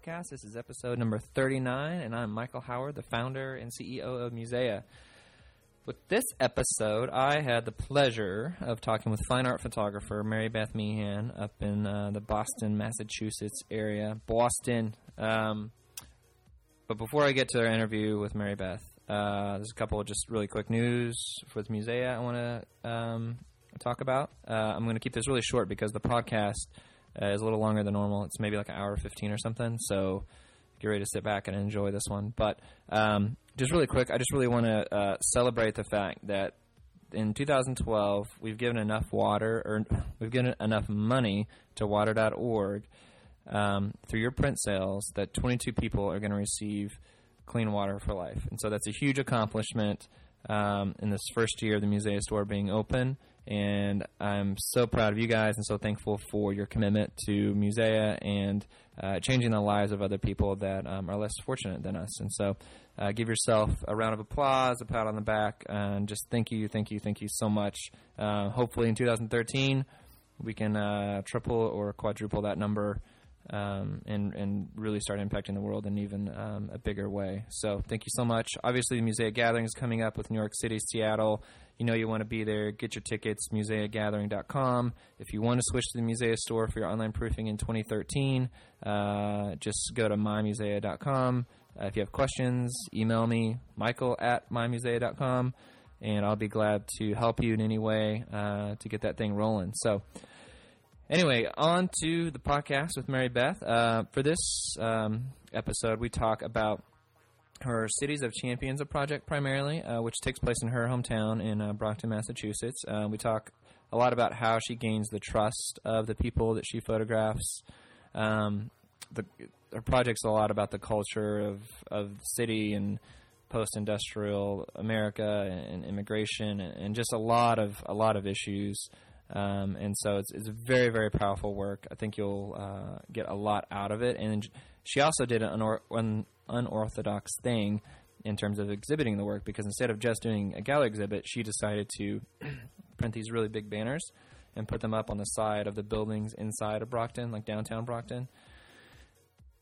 podcast. This is episode number 39, and I'm Michael Howard, the founder and CEO of Musea. With this episode, I had the pleasure of talking with fine art photographer Mary Beth Meehan up in uh, the Boston, Massachusetts area. Boston. Um, but before I get to our interview with Mary Beth, uh, there's a couple of just really quick news with Musea I want to um, talk about. Uh, I'm going to keep this really short because the podcast uh, is a little longer than normal. It's maybe like an hour 15 or something. So get ready to sit back and enjoy this one. But um, just really quick, I just really want to uh, celebrate the fact that in 2012 we've given enough water or we've given enough money to water.org um, through your print sales that 22 people are going to receive clean water for life. And so that's a huge accomplishment um, in this first year of the Musea store being open. And I'm so proud of you guys and so thankful for your commitment to Musea and uh, changing the lives of other people that um, are less fortunate than us. And so uh, give yourself a round of applause, a pat on the back, and just thank you, thank you, thank you so much. Uh, hopefully in 2013, we can uh, triple or quadruple that number um, and and really start impacting the world in even um, a bigger way. So thank you so much. Obviously, the Musea Gathering is coming up with New York City, Seattle. You know you want to be there. Get your tickets, museagathering.com. If you want to switch to the Musea store for your online proofing in 2013, uh, just go to mymusea.com. Uh, if you have questions, email me, michael at mymusea.com, and I'll be glad to help you in any way uh, to get that thing rolling. So, Anyway, on to the podcast with Mary Beth. Uh, for this um, episode, we talk about her Cities of Champions project primarily, uh, which takes place in her hometown in uh, Brockton, Massachusetts. Uh, we talk a lot about how she gains the trust of the people that she photographs. Um, the, her project's a lot about the culture of, of the city and post-industrial America and, immigration and, just a lot of a lot of issues. Um, and so it's, it's very, very powerful work. I think you'll uh, get a lot out of it. And she also did an, unor- an unorthodox thing in terms of exhibiting the work because instead of just doing a gallery exhibit, she decided to print these really big banners and put them up on the side of the buildings inside of Brockton, like downtown Brockton.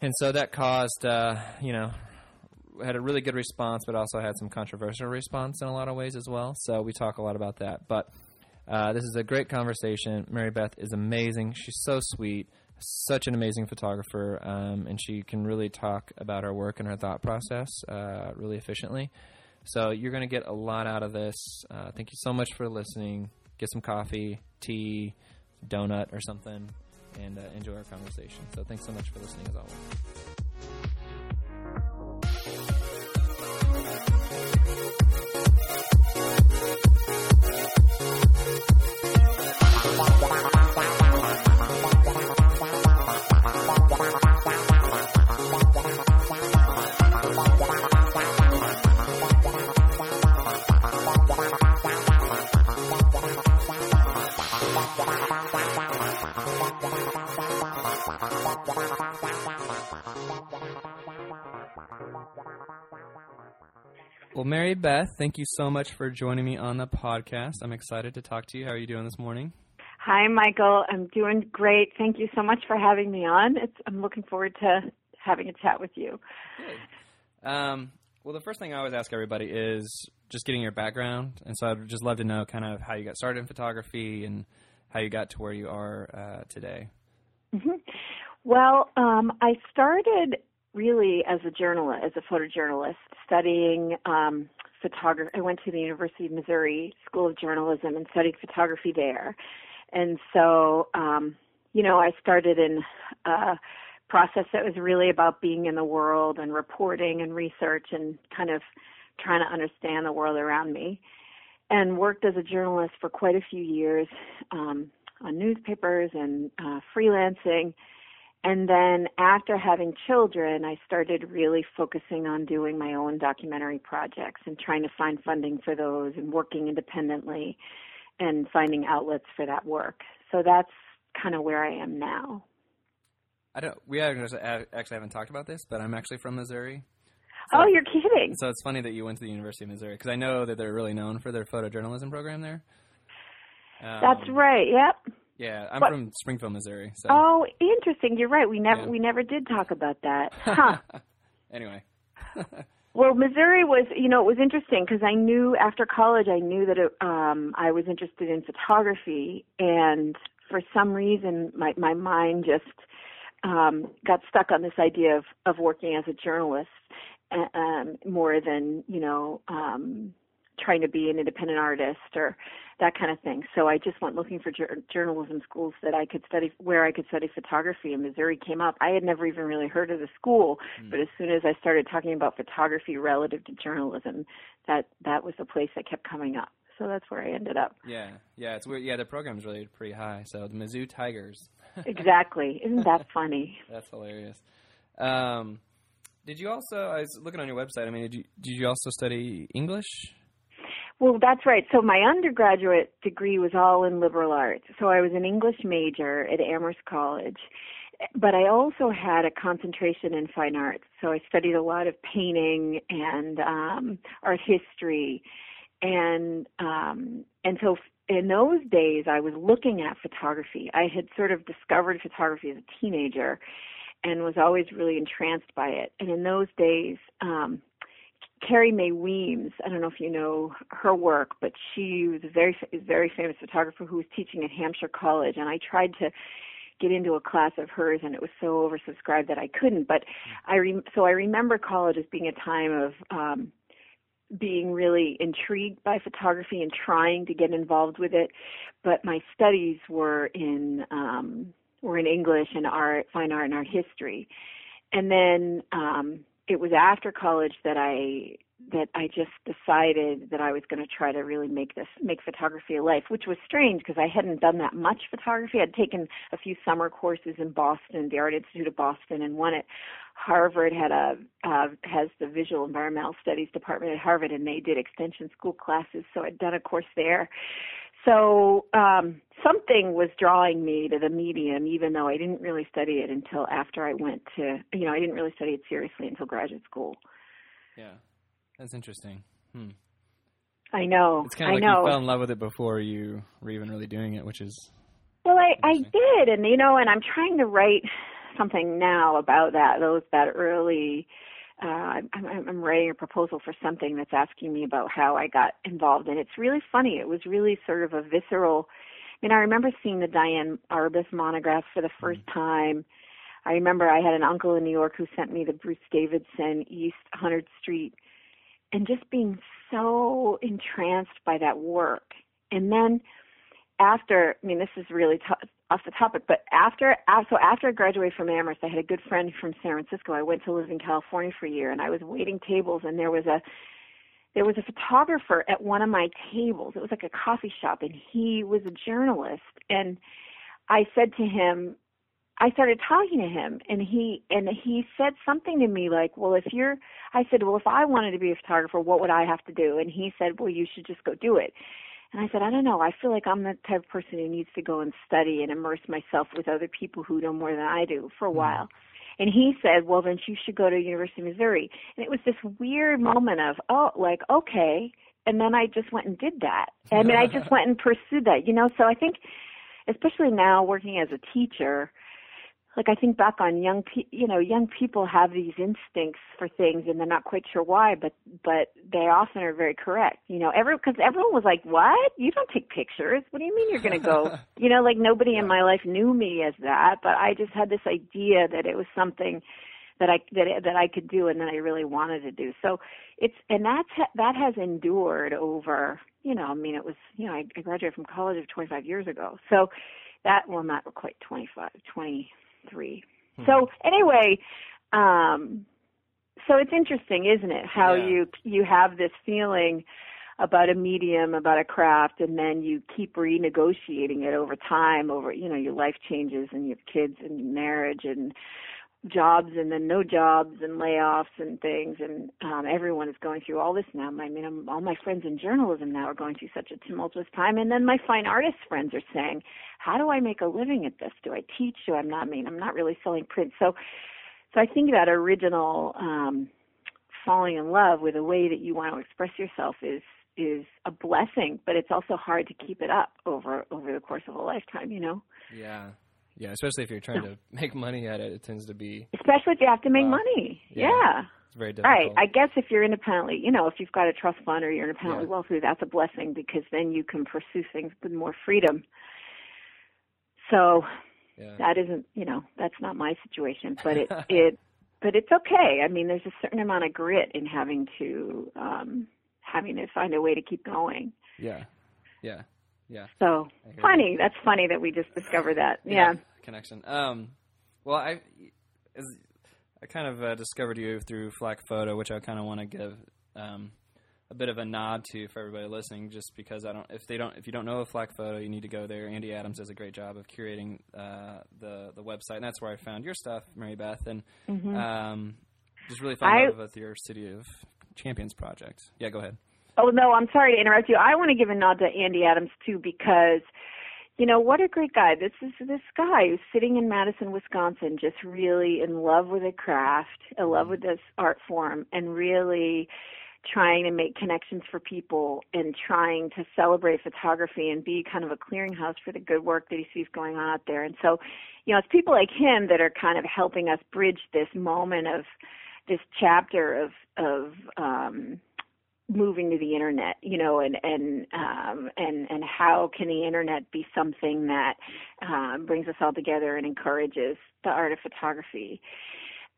And so that caused, uh, you know, had a really good response, but also had some controversial response in a lot of ways as well. So we talk a lot about that. But uh, this is a great conversation. Mary Beth is amazing. She's so sweet, such an amazing photographer, um, and she can really talk about her work and her thought process uh, really efficiently. So you're going to get a lot out of this. Uh, thank you so much for listening. Get some coffee, tea, donut, or something, and uh, enjoy our conversation. So thanks so much for listening, as always. Well, Mary Beth, thank you so much for joining me on the podcast. I'm excited to talk to you. How are you doing this morning? Hi, Michael. I'm doing great. Thank you so much for having me on. It's, I'm looking forward to having a chat with you. Um, well, the first thing I always ask everybody is just getting your background, and so I'd just love to know kind of how you got started in photography and how you got to where you are uh, today. Mm-hmm. Well, um, I started really as a journalist, as a photojournalist, studying um, photography. I went to the University of Missouri School of Journalism and studied photography there. And so, um, you know, I started in a process that was really about being in the world and reporting and research and kind of trying to understand the world around me. And worked as a journalist for quite a few years um, on newspapers and uh, freelancing and then after having children, I started really focusing on doing my own documentary projects and trying to find funding for those and working independently and finding outlets for that work. So that's kind of where I am now. I don't. We actually haven't talked about this, but I'm actually from Missouri. So, oh, you're kidding! So it's funny that you went to the University of Missouri because I know that they're really known for their photojournalism program there. Um, That's right. Yep. Yeah, I'm What? from Springfield, Missouri. So Oh, interesting. You're right. We never Yeah. we never did talk about that. Huh. anyway, Well, Missouri was, you know, it was interesting because I knew after college, I knew that it, um, I was interested in photography, and for some reason, my my mind just um, got stuck on this idea of of working as a journalist, um, more than you know, um, trying to be an independent artist or that kind of thing. So I just went looking for jour- journalism schools that I could study, where I could study photography. And Missouri came up. I had never even really heard of the school, but as soon as I started talking about photography relative to journalism, that that was the place that kept coming up. So that's where I ended up. yeah, yeah, it's weird. Yeah, the program's really pretty high. So the Mizzou Tigers. exactly. Isn't that funny? That's hilarious. Um, did you also? I was looking on your website. I mean, did you did you also study English? Well, that's right. So my undergraduate degree was all in liberal arts. So I was an English major at Amherst College, but I also had a concentration in fine arts. So I studied a lot of painting and um, art history, and um, and so in those days I was looking at photography. I had sort of discovered photography as a teenager, and was always really entranced by it. And in those days. Um, Carrie Mae Weems. I don't know if you know her work, but she was a very very famous photographer who was teaching at Hampshire College, and I tried to get into a class of hers, and it was so oversubscribed that I couldn't. But I re- so I remember college as being a time of um, being really intrigued by photography and trying to get involved with it. But my studies were in um, were in English and art, fine art, and art history, and then. Um, it was after college that I that I just decided that I was going to try to really make this make photography a life, which was strange because I hadn't done that much photography. I'd taken a few summer courses in Boston, the Art Institute of Boston, and one at Harvard had a uh, has the Visual Environmental Studies department at Harvard, and they did extension school classes. So I'd done a course there. So um, something was drawing me to the medium, even though I didn't really study it until after I went to, you know, I didn't really study it seriously until graduate school. Yeah, that's interesting. Hmm. I know. It's kind of I like know. you fell in love with it before you were even really doing it, which is Well, I I did, and you know, and I'm trying to write something now about that. Those that early. Uh, I'm, I'm I'm writing a proposal for something that's asking me about how I got involved, and it's really funny. It was really sort of a visceral. I mean, I remember seeing the Diane Arbus monograph for the first time. I remember I had an uncle in New York who sent me the Bruce Davidson East 100th Street, and just being so entranced by that work. And then after, I mean, this is really t- off the topic, but after, so after I graduated from Amherst, I had a good friend from San Francisco. I went to live in California for a year, and I was waiting tables, and there was a there was a photographer at one of my tables. It was like a coffee shop, and he was a journalist. And I said to him, I started talking to him, and he and he said something to me like, "Well, if you're," I said, "Well, if I wanted to be a photographer, what would I have to do?" And he said, "Well, you should just go do it." And I said, I don't know. I feel like I'm the type of person who needs to go and study and immerse myself with other people who know more than I do for a mm-hmm. while. And he said, well, then you should go to University of Missouri. And it was this weird moment of, oh, like, okay. And then I just went and did that. I mean, I just went and pursued that, you know? So I think, especially now working as a teacher, like I think back on young pe- you know young people have these instincts for things and they're not quite sure why but but they often are very correct. You know every because everyone was like what? You don't take pictures? What do you mean you're going to go? You know like nobody in my life knew me as that but I just had this idea that it was something that I that that I could do and that I really wanted to do. So it's and that's ha- that has endured over you know I mean it was you know I, I graduated from college 25 years ago. So that well not quite 25 20 three. So anyway, um, so it's interesting, isn't it? How Yeah. you you have this feeling about a medium, about a craft, and then you keep renegotiating it over time. Over you know, your life changes, and you have kids, and marriage, and jobs, and then no jobs, and layoffs, and things. And um, everyone is going through all this now. I mean, I'm, all my friends in journalism now are going through such a tumultuous time. And then my fine artist friends are saying, "How do I make a living at this? Do I teach? Do I'm not? I mean, I'm not really selling print." So, so I think that original um, falling in love with a way that you want to express yourself is is a blessing, but it's also hard to keep it up over over the course of a lifetime. You know. Yeah. Yeah, especially if you're trying to make money at it, it tends to be. Especially if you have to make money. Yeah. yeah. It's very difficult. Right. I guess if you're independently, you know, if you've got a trust fund or you're independently Yeah. wealthy, that's a blessing because then you can pursue things with more freedom. So yeah. that isn't, you know, that's not my situation, but it it but it's okay. I mean, there's a certain amount of grit in having to um having to find a way to keep going. yeah. Yeah. Yeah. So funny. That's funny that we just discovered that. Yeah. connection. Um, well, I, I kind of uh, discovered you through Flak Photo, which I kind of want to give um, a bit of a nod to for everybody listening, just because I don't. If they don't, if you don't know of Flak Photo, you need to go there. Andy Adams does a great job of curating uh, the the website, and that's where I found your stuff, Mary Beth, and Mhm. um, just really fell I- in love with your City of Champions project. Yeah, go ahead. Oh no, I'm sorry to interrupt you. I want to give a nod to Andy Adams too because you know what a great guy. This is this guy who's sitting in Madison, Wisconsin, just really in love with the craft, in love with this art form, and really trying to make connections for people and trying to celebrate photography and be kind of a clearinghouse for the good work that he sees going on out there. And so, you know, it's people like him that are kind of helping us bridge this moment of this chapter of of um moving to the internet you know and and um and and how can the internet be something that um brings us all together and encourages the art of photography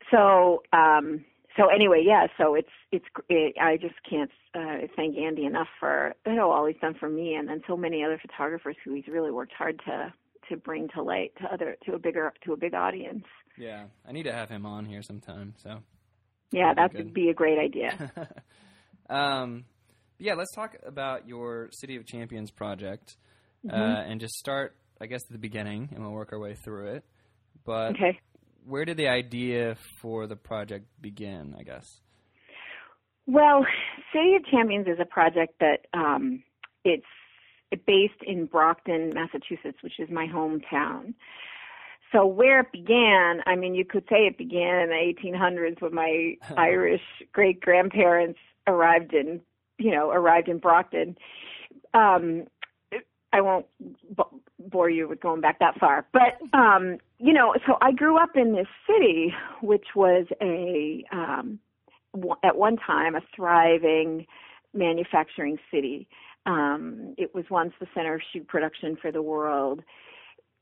so um so anyway yeah so it's it's it, i just can't uh thank andy enough for you know all he's done for me and then so many other photographers who he's really worked hard to to bring to light to other to a bigger to a big audience Yeah, I need to have him on here sometime. So. yeah that would be a great idea um, yeah, let's talk about your City of Champions project, Mm-hmm. uh, and just start, I guess, at the beginning, and we'll work our way through it. But okay where did the idea for the project begin? I guess. Well, City of Champions is a project that um, it's based in Brockton, Massachusetts, which is my hometown. So where it began, I mean, you could say it began in the 1800s when my Irish great grandparents arrived in, you know, arrived in Brockton. Um, I won't b- bore you with going back that far, but um, you know, so I grew up in this city, which was a um, w- at one time a thriving manufacturing city. Um, it was once the center of shoe production for the world.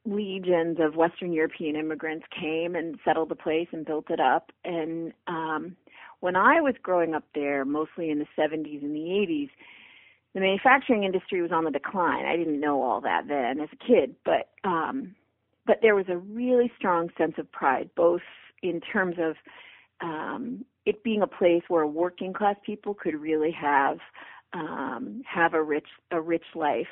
Legions of Western European immigrants came and settled the place and built it up. And um, when I was growing up there, mostly in the 70s and the 80s, the manufacturing industry was on the decline. I didn't know all that then as a kid, but um, but there was a really strong sense of pride, both in terms of um, it being a place where working class people could really have um, have a rich a rich life,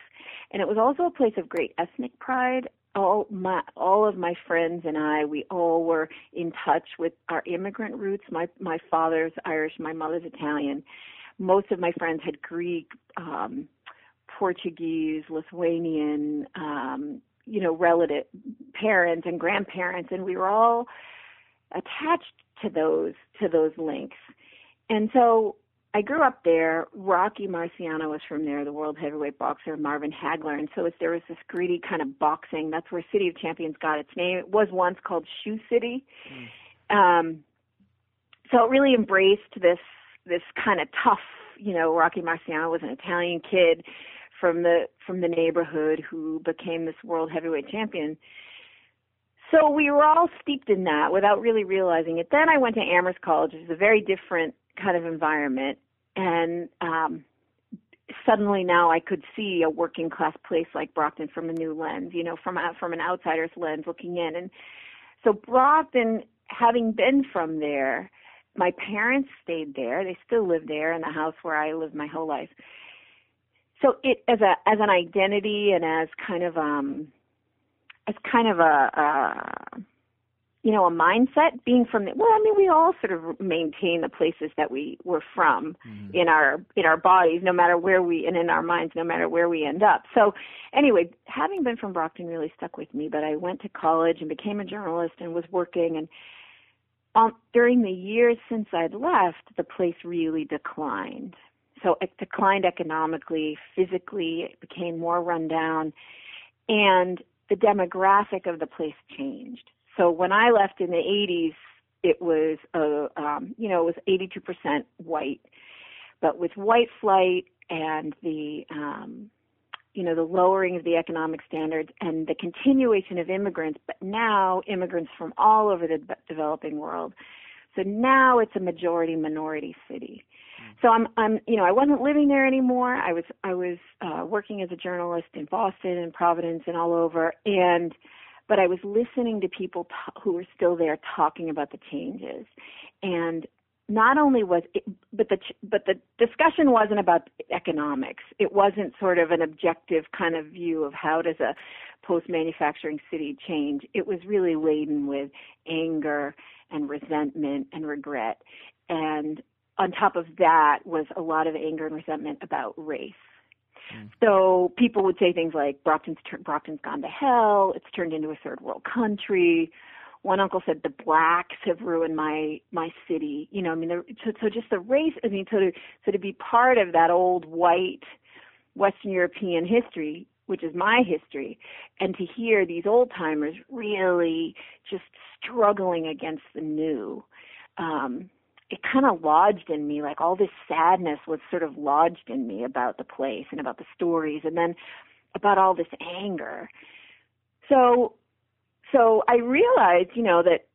and it was also a place of great ethnic pride. All my all of my friends and I, we all were in touch with our immigrant roots. My my father's Irish, my mother's Italian. Most of my friends had Greek, um, Portuguese, Lithuanian, um, you know, relative parents and grandparents, and we were all attached to those to those links. And so I grew up there. Rocky Marciano was from there, the world heavyweight boxer, Marvin Hagler. And so there was this greedy kind of boxing. That's where City of Champions got its name. It was once called Shoe City. Um, so it really embraced this this kind of tough, you know, Rocky Marciano was an Italian kid from the from the neighborhood who became this world heavyweight champion. So we were all steeped in that without really realizing it. Then I went to Amherst College, which is a very different kind of environment, and um, suddenly now I could see a working class place like Brockton from a new lens, you know, from a, from an outsider's lens looking in. And so Brockton, having been from there, my parents stayed there. They still live there in the house where I lived my whole life. So it as a as an identity and as kind of um as kind of a uh you know a mindset being from the well I mean we all sort of maintain the places that we were from Mhm. in our in our bodies no matter where we and in our minds no matter where we end up so anyway having been from brockton really stuck with me but i went to college and became a journalist and was working and um during the years since i'd left the place really declined so it declined economically, physically, it became more rundown, and the demographic of the place changed. So when I left in the 80s, it was a um, you know it was 82% white, but with white flight and the um, you know the lowering of the economic standards and the continuation of immigrants, but now immigrants from all over the developing world. So now it's a majority minority city. So I'm I'm you know I wasn't living there anymore. I was I was uh, working as a journalist in Boston and Providence and all over and but I was listening to people t- who were still there talking about the changes and not only was it, but the but the discussion wasn't about economics. It wasn't sort of an objective kind of view of how does a post manufacturing city change. It was really laden with anger and resentment and regret. And on top of that was a lot of anger and resentment about race. Mm. So people would say things like Brockton's Brockton's gone to hell. It's turned into a third world country. One uncle said the blacks have ruined my my city. You know, I mean, so, so just the race. I mean, so to so to be part of that old white Western European history, which is my history, and to hear these old timers really just struggling against the new. Um, it kind of lodged in me, like all this sadness was sort of lodged in me about the place and about the stories, and then about all this anger. So, so I realized, you know, that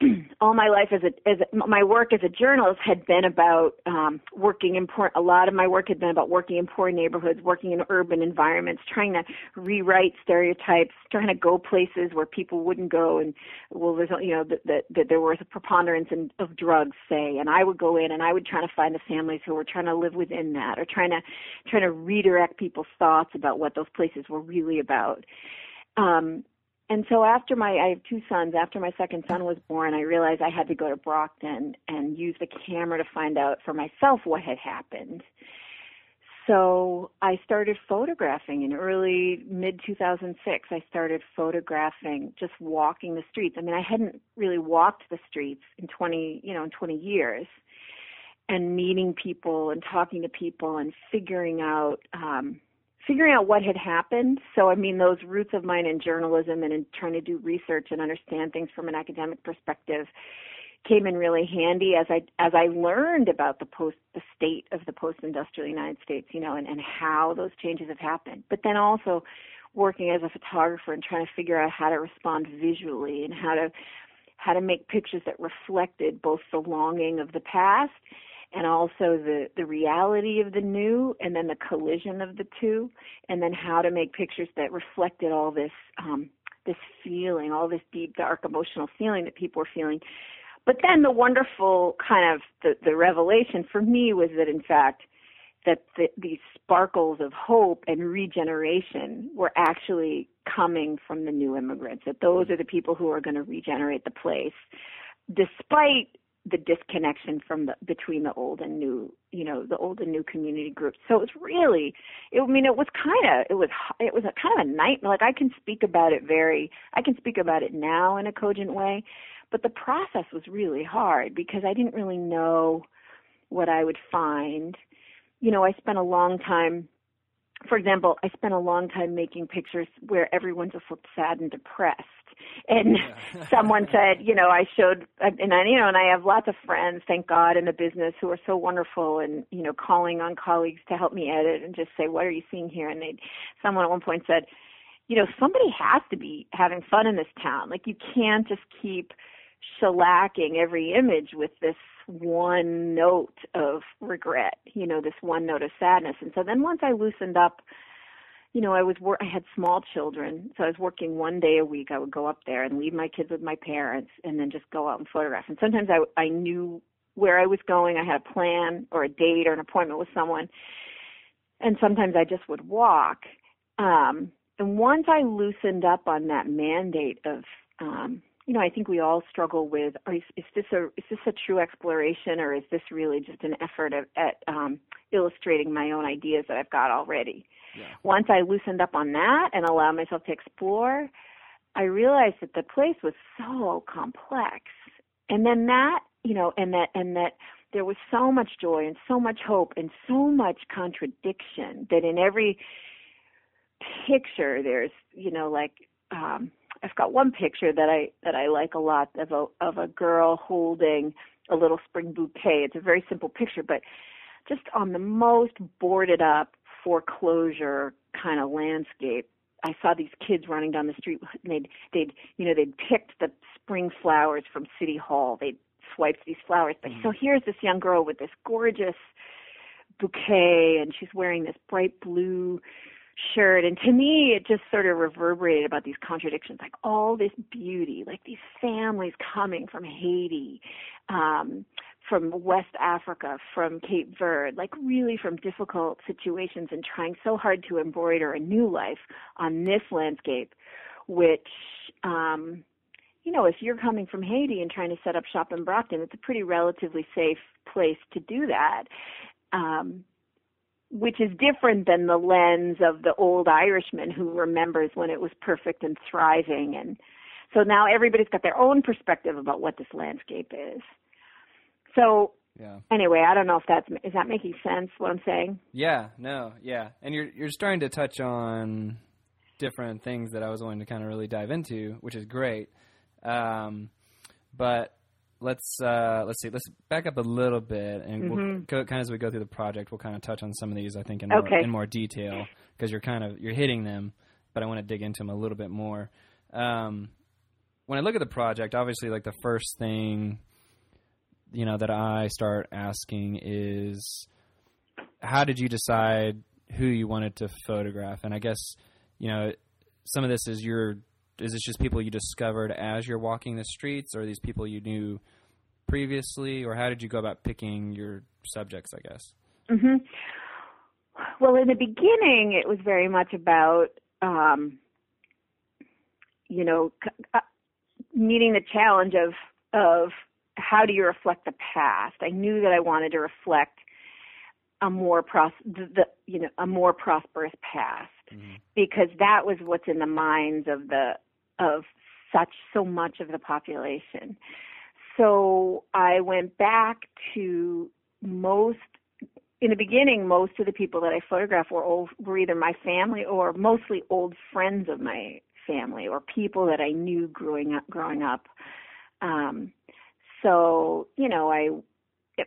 all my life as a as my work as a journalist had been about um working in poor a lot of my work had been about working in poor neighborhoods working in urban environments trying to rewrite stereotypes trying to go places where people wouldn't go and well there's you know that that, that there was a preponderance in, of drugs say and I would go in and I would try to find the families who were trying to live within that or trying to trying to redirect people's thoughts about what those places were really about. Um and so after my I have two sons, after my second son was born, I realized I had to go to Brockton and use the camera to find out for myself what had happened. So I started photographing in early mid 2006. I started photographing just walking the streets. I mean, I hadn't really walked the streets in 20, you know, in 20 years and meeting people and talking to people and figuring out um figuring out what had happened. So, I mean, those roots of mine in journalism and in trying to do research and understand things from an academic perspective came in really handy as I as I learned about the post the state of the post industrial United States, you know, and, and how those changes have happened. But then also working as a photographer and trying to figure out how to respond visually and how to how to make pictures that reflected both the longing of the past and also the the reality of the new and then the collision of the two and then how to make pictures that reflected all this um this feeling all this deep dark emotional feeling that people were feeling. But then the wonderful kind of the the revelation for me was that in fact that the, these sparkles of hope and regeneration were actually coming from the new immigrants that those are the people who are going to regenerate the place. Despite the disconnection from the between the old and new you know the old and new community groups. So it was really it, i mean it was kind of it was it was a kind of a nightmare. Like i can speak about it very i can speak about it now in a cogent way but the process was really hard because i didn't really know what i would find. You know i spent a long time for example, I spent a long time making pictures where everyone just looked sad and depressed. And yeah. someone said, you know, I showed, and I, you know, and I have lots of friends, thank God, in the business who are so wonderful, and you know, calling on colleagues to help me edit and just say, what are you seeing here? And they, someone at one point said, you know, somebody has to be having fun in this town. Like you can't just keep shellacking every image with this one note of regret, you know, this one note of sadness. And so then once I loosened up, you know, I was wor- I had small children, so I was working one day a week. I would go up there and leave my kids with my parents, and then just go out and photograph. And sometimes I I knew where I was going. I had a plan or a date or an appointment with someone, and sometimes I just would walk. Um, and once I loosened up on that mandate of um, you know, I think we all struggle with: are, is this a is this a true exploration, or is this really just an effort at, at um, illustrating my own ideas that I've got already? Yeah. Once I loosened up on that and allowed myself to explore, I realized that the place was so complex, and then that you know, and that and that there was so much joy and so much hope and so much contradiction that in every picture there's you know like um I've got one picture that I that I like a lot of a of a girl holding a little spring bouquet. It's a very simple picture, but just on the most boarded up foreclosure kind of landscape. I saw these kids running down the street and they'd they'd you know they'd picked the spring flowers from City Hall. They'd swiped these flowers. But so mm. here's this young girl with this gorgeous bouquet and she's wearing this bright blue shirt and to me it just sort of reverberated about these contradictions like all this beauty like these families coming from haiti um from west africa from cape verde like really from difficult situations and trying so hard to embroider a new life on this landscape which um you know if you're coming from haiti and trying to set up shop in brockton it's a pretty relatively safe place to do that. Um which is different than the lens of the old Irishman who remembers when it was perfect and thriving. And so now everybody's got their own perspective about what this landscape is. So Yeah. anyway, I don't know if that's is that making sense what I'm saying. Yeah, no, yeah. And you're you're starting to touch on different things that I was wanting to kind of really dive into, which is great. Um, but let's uh, let's see. Let's back up a little bit, and we'll Mhm. go, kind of as we go through the project, we'll kind of touch on some of these. I think in more, in more detail because you're kind of you're hitting them, but I want to dig into them a little bit more. Um, when I look at the project, obviously, like the first thing you know that I start asking is how did you decide who you wanted to photograph? And I guess you know some of this is your is this just people you discovered as you're walking the streets, or are these people you knew previously, or how did you go about picking your subjects? I guess. hmm Well, in the beginning, it was very much about, um, you know, c- uh, meeting the challenge of of how do you reflect the past. I knew that I wanted to reflect a more pros the, the you know a more prosperous past because that was what's in the minds of the of such so much of the population. So I went back to most in the beginning, most of the people that I photographed were old, were either my family or mostly old friends of my family or people that I knew growing up. Growing up, um, so you know, I,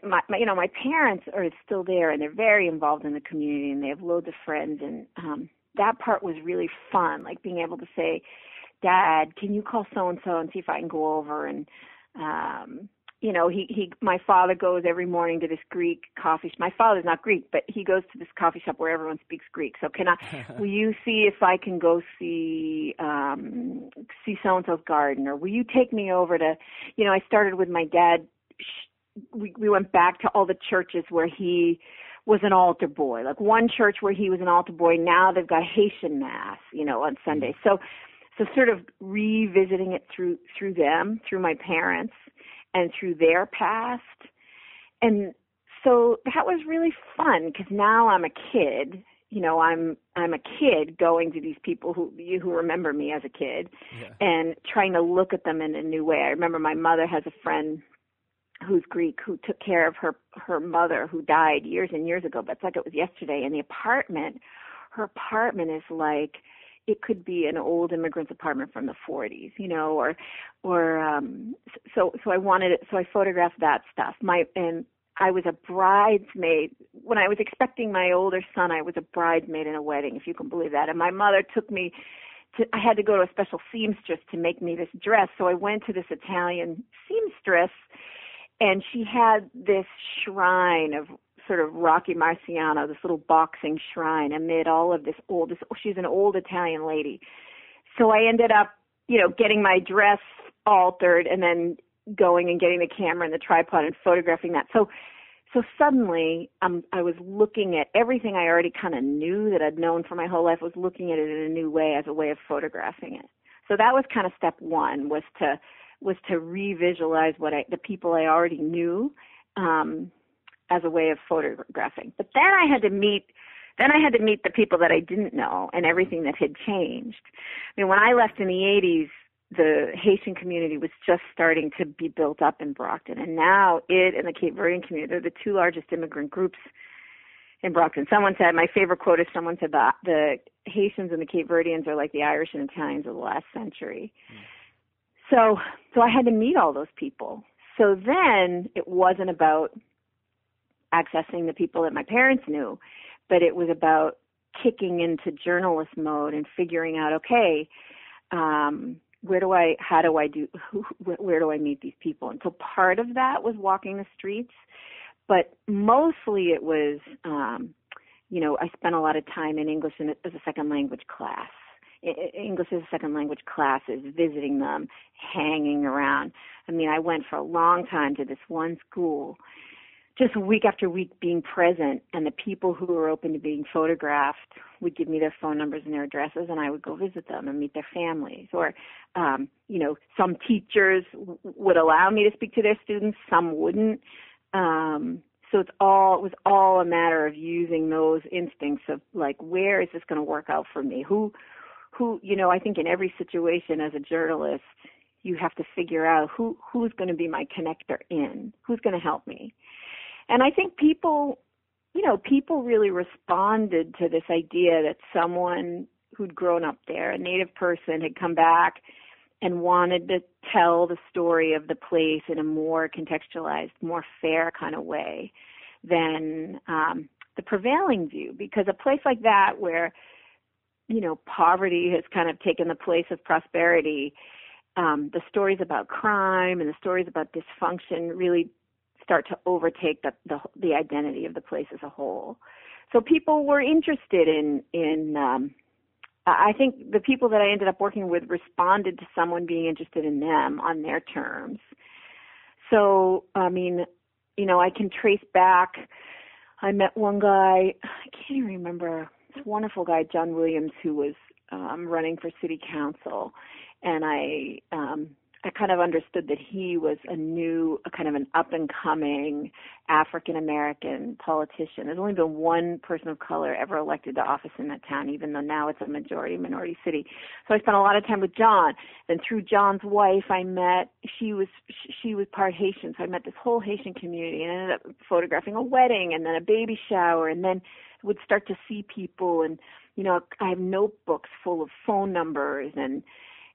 my, my, you know, my parents are still there and they're very involved in the community and they have loads of friends and um, that part was really fun, like being able to say, "Dad, can you call so and so and see if I can go over and." um you know he he my father goes every morning to this greek coffee shop. my father's not greek but he goes to this coffee shop where everyone speaks greek so can i will you see if i can go see um see so and so's garden or will you take me over to you know i started with my dad we we went back to all the churches where he was an altar boy like one church where he was an altar boy now they've got haitian mass you know on sunday so so sort of revisiting it through through them through my parents and through their past. And so that was really fun because now i'm a kid you know i'm i'm a kid going to these people who you who remember me as a kid Yeah. and trying to look at them in a new way. I remember my mother has a friend who's greek who took care of her her mother who died years and years ago but it's like it was yesterday. In the apartment her apartment is like it could be an old immigrant's apartment from the 40s, you know, or or um so so I wanted it so I photographed that stuff. My and I was a bridesmaid when I was expecting my older son. I was a bridesmaid in a wedding, if you can believe that. And my mother took me to I had to go to a special seamstress to make me this dress. So I went to this Italian seamstress and she had this shrine of sort of Rocky Marciano, this little boxing shrine amid all of this old. This, she's an old Italian lady, so I ended up, you know, getting my dress altered and then going and getting the camera and the tripod and photographing that. So, so suddenly, um, I was looking at everything I already kind of knew that I'd known for my whole life. Was looking at it in a new way as a way of photographing it. So that was kind of step one was to was to revisualize what I the people I already knew. Um, as a way of photographing. But then I had to meet then I had to meet the people that I didn't know and everything that had changed. I mean, when I left in the 80s, the Haitian community was just starting to be built up in Brockton, and now it and the Cape Verdean community they're the two largest immigrant groups in Brockton. Someone said my favorite quote is someone said that the Haitians and the Cape Verdeans are like the Irish and Italians of the last century. Mm. So so I had to meet all those people. So then it wasn't about accessing the people that my parents knew, but it was about kicking into journalist mode and figuring out okay, um, where do I, how do I do, who, where do I meet these people? And so part of that was walking the streets, but mostly it was, um, you know, I spent a lot of time in English as a second language class. English as a second language classes, visiting them, hanging around. I mean, I went for a long time to this one school just week after week being present and the people who were open to being photographed would give me their phone numbers and their addresses and I would go visit them and meet their families. Or um you know some teachers w- would allow me to speak to their students some wouldn't. Um so it's all it was all a matter of using those instincts of like where is this going to work out for me? Who who you know I think in every situation as a journalist you have to figure out who who's going to be my connector in who's going to help me and I think people, you know, people really responded to this idea that someone who'd grown up there, a native person, had come back and wanted to tell the story of the place in a more contextualized, more fair kind of way than um, the prevailing view. Because a place like that, where you know poverty has kind of taken the place of prosperity, um, the stories about crime and the stories about dysfunction really start to overtake the, the the identity of the place as a whole. So people were interested in in um, I think the people that I ended up working with responded to someone being interested in them on their terms. So I mean, you know, I can trace back. I met one guy. I can't even remember. This wonderful guy, John Williams, who was um, running for city council, and I um, I kind of understood that he was a new, a kind of an up and coming African American politician. There's only been one person of color ever elected to office in that town, even though now it's a majority minority city. So I spent a lot of time with John. Then through John's wife, I met. She was she was part Haitian, so I met this whole Haitian community, and ended up photographing a wedding and then a baby shower, and then would start to see people and you know I have notebooks full of phone numbers and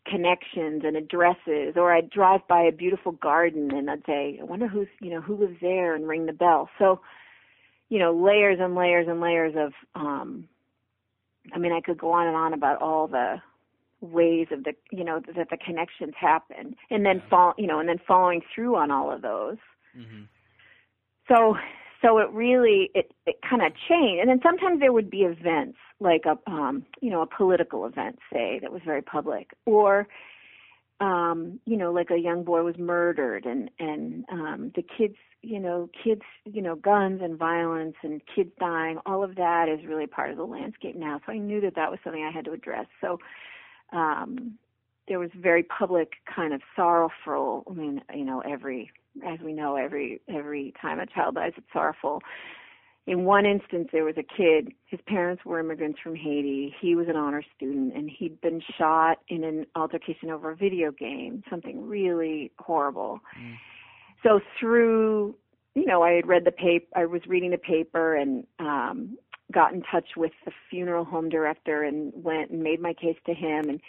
connections and addresses or I'd drive by a beautiful garden and I'd say, I wonder who's you know, who lives there and ring the bell. So, you know, layers and layers and layers of um I mean I could go on and on about all the ways of the you know that the connections happen and then fall you know and then following through on all of those mm-hmm. so so it really it it kind of changed. And then sometimes there would be events like a um you know a political event say that was very public. Or um you know like a young boy was murdered and and um the kids you know kids you know guns and violence and kids dying all of that is really part of the landscape now. So i knew that that was something i had to address. So um there was very public kind of sorrowful i mean you know every as we know, every every time a child dies, it's sorrowful. In one instance, there was a kid. His parents were immigrants from Haiti. He was an honor student, and he'd been shot in an altercation over a video game. Something really horrible. Mm. So through, you know, I had read the paper. I was reading the paper and um, got in touch with the funeral home director and went and made my case to him, and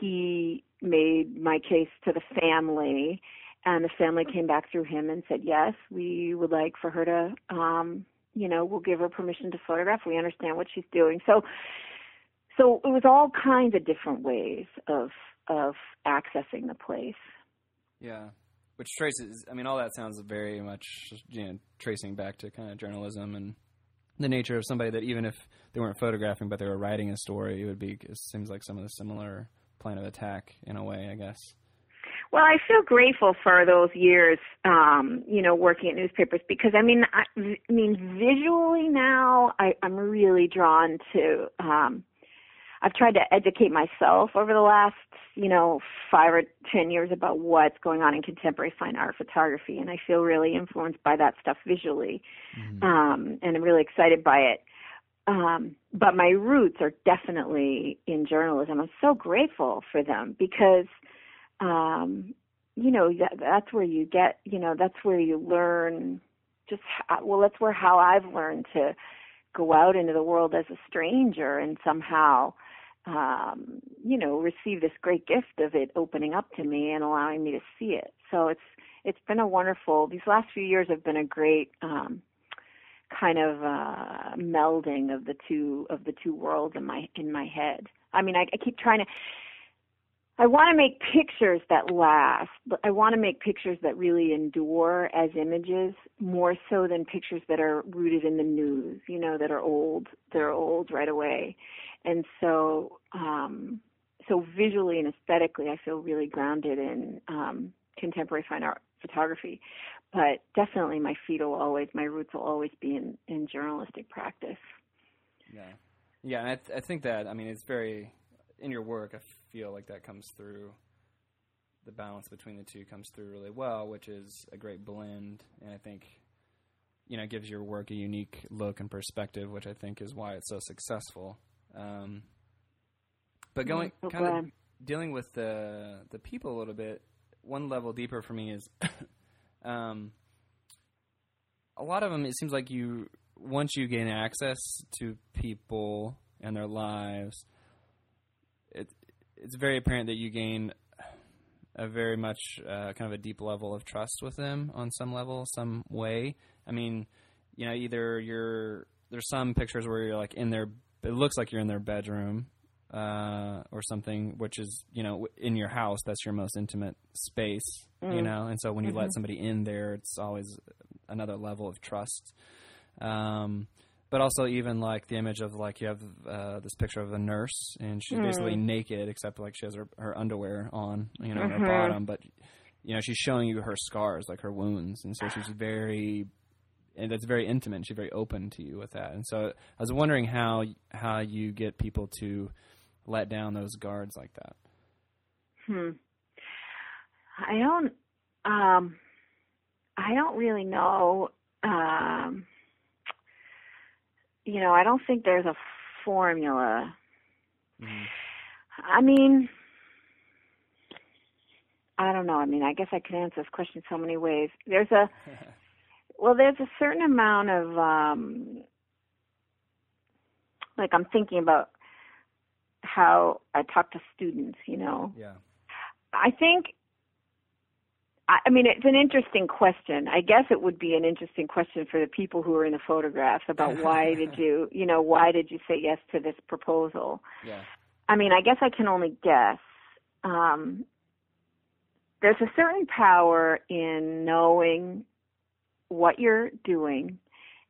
he made my case to the family and the family came back through him and said, "Yes, we would like for her to, um, you know, we'll give her permission to photograph. We understand what she's doing." So, so it was all kinds of different ways of of accessing the place. Yeah, which traces. I mean, all that sounds very much, you know, tracing back to kind of journalism and the nature of somebody that even if they weren't photographing, but they were writing a story, it would be. It seems like some of the similar plan of attack in a way, I guess. Well, I feel grateful for those years, um, you know, working at newspapers because I mean, I, I mean, visually now, I, I'm really drawn to. Um, I've tried to educate myself over the last, you know, five or ten years about what's going on in contemporary fine art photography, and I feel really influenced by that stuff visually, mm-hmm. um, and I'm really excited by it. Um, but my roots are definitely in journalism. I'm so grateful for them because um, you know, that, that's where you get, you know, that's where you learn just, how, well, that's where how I've learned to go out into the world as a stranger and somehow, um, you know, receive this great gift of it opening up to me and allowing me to see it. So it's, it's been a wonderful, these last few years have been a great, um, kind of uh melding of the two of the two worlds in my in my head. I mean, I, I keep trying to I want to make pictures that last, I want to make pictures that really endure as images more so than pictures that are rooted in the news, you know, that are old, they're old right away. And so, um, so visually and aesthetically, I feel really grounded in um, contemporary fine art photography. But definitely, my feet will always, my roots will always be in, in journalistic practice. Yeah, yeah, and I, th- I think that I mean it's very in your work. I feel like that comes through. The balance between the two comes through really well, which is a great blend, and I think you know gives your work a unique look and perspective, which I think is why it's so successful. Um, but going so kind of dealing with the the people a little bit, one level deeper for me is um, a lot of them. It seems like you once you gain access to people and their lives, it's very apparent that you gain a very much uh, kind of a deep level of trust with them on some level, some way. I mean, you know, either you're there's some pictures where you're like in their it looks like you're in their bedroom uh, or something, which is you know in your house that's your most intimate space, you Mm. know, and so when you Mhm. let somebody in there, it's always another level of trust. Um, but also even like the image of like you have uh, this picture of a nurse and she's basically Mm. naked except like she has her, her underwear on, you know, on her bottom, but you know she's showing you her scars, like her wounds, and so she's very and that's very intimate. and She's very open to you with that, and so I was wondering how how you get people to let down those guards like that. Hmm. I don't. Um, I don't really know. Um, you know, I don't think there's a formula. I mean, I don't know. I mean, I guess I could answer this question so many ways. There's a well, there's a certain amount of um like I'm thinking about how I talk to students, you know. yeah. I think I I mean it's an interesting question. I guess it would be an interesting question for the people who are in the photographs about why did you, you know, why did you say yes to this proposal? Yeah. I mean, I guess I can only guess. Um, there's a certain power in knowing what you're doing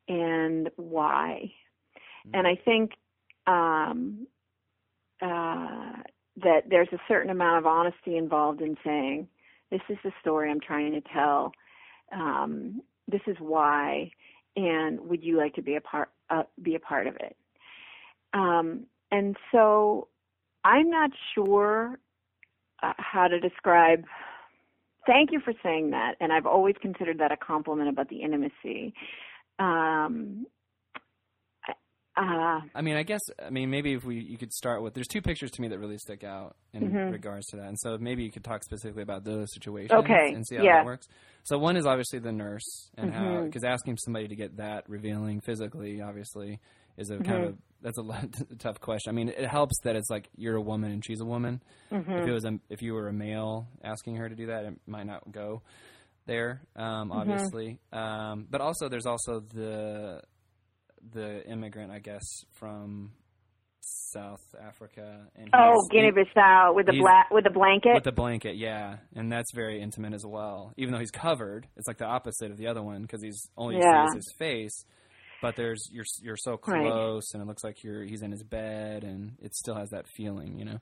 and why. And I think um, uh, that there's a certain amount of honesty involved in saying, this is the story I'm trying to tell. Um, this is why, and would you like to be a part uh, be a part of it? Um, and so I'm not sure uh, how to describe. Thank you for saying that, and I've always considered that a compliment about the intimacy. Um, uh, I mean, I guess I mean maybe if we you could start with there's two pictures to me that really stick out in Mhm. regards to that, and so maybe you could talk specifically about those situations Okay, and see how yeah. that works. So one is obviously the nurse and how Mhm. because asking somebody to get that revealing physically obviously is a kind of a, that's a lot- tough question. I mean, it helps that it's like you're a woman and she's a woman. If it was a, if you were a male asking her to do that, it might not go there. Um, obviously, um, but also there's also the the immigrant, I guess, from South Africa. And oh, Guinea-Bissau with the black with the blanket. with the blanket, yeah, and that's very intimate as well. Even though he's covered, it's like the opposite of the other one because he's only Yeah. sees his face. But there's you're you're so Right. close, and it looks like you're he's in his bed, and it still has that feeling, you know.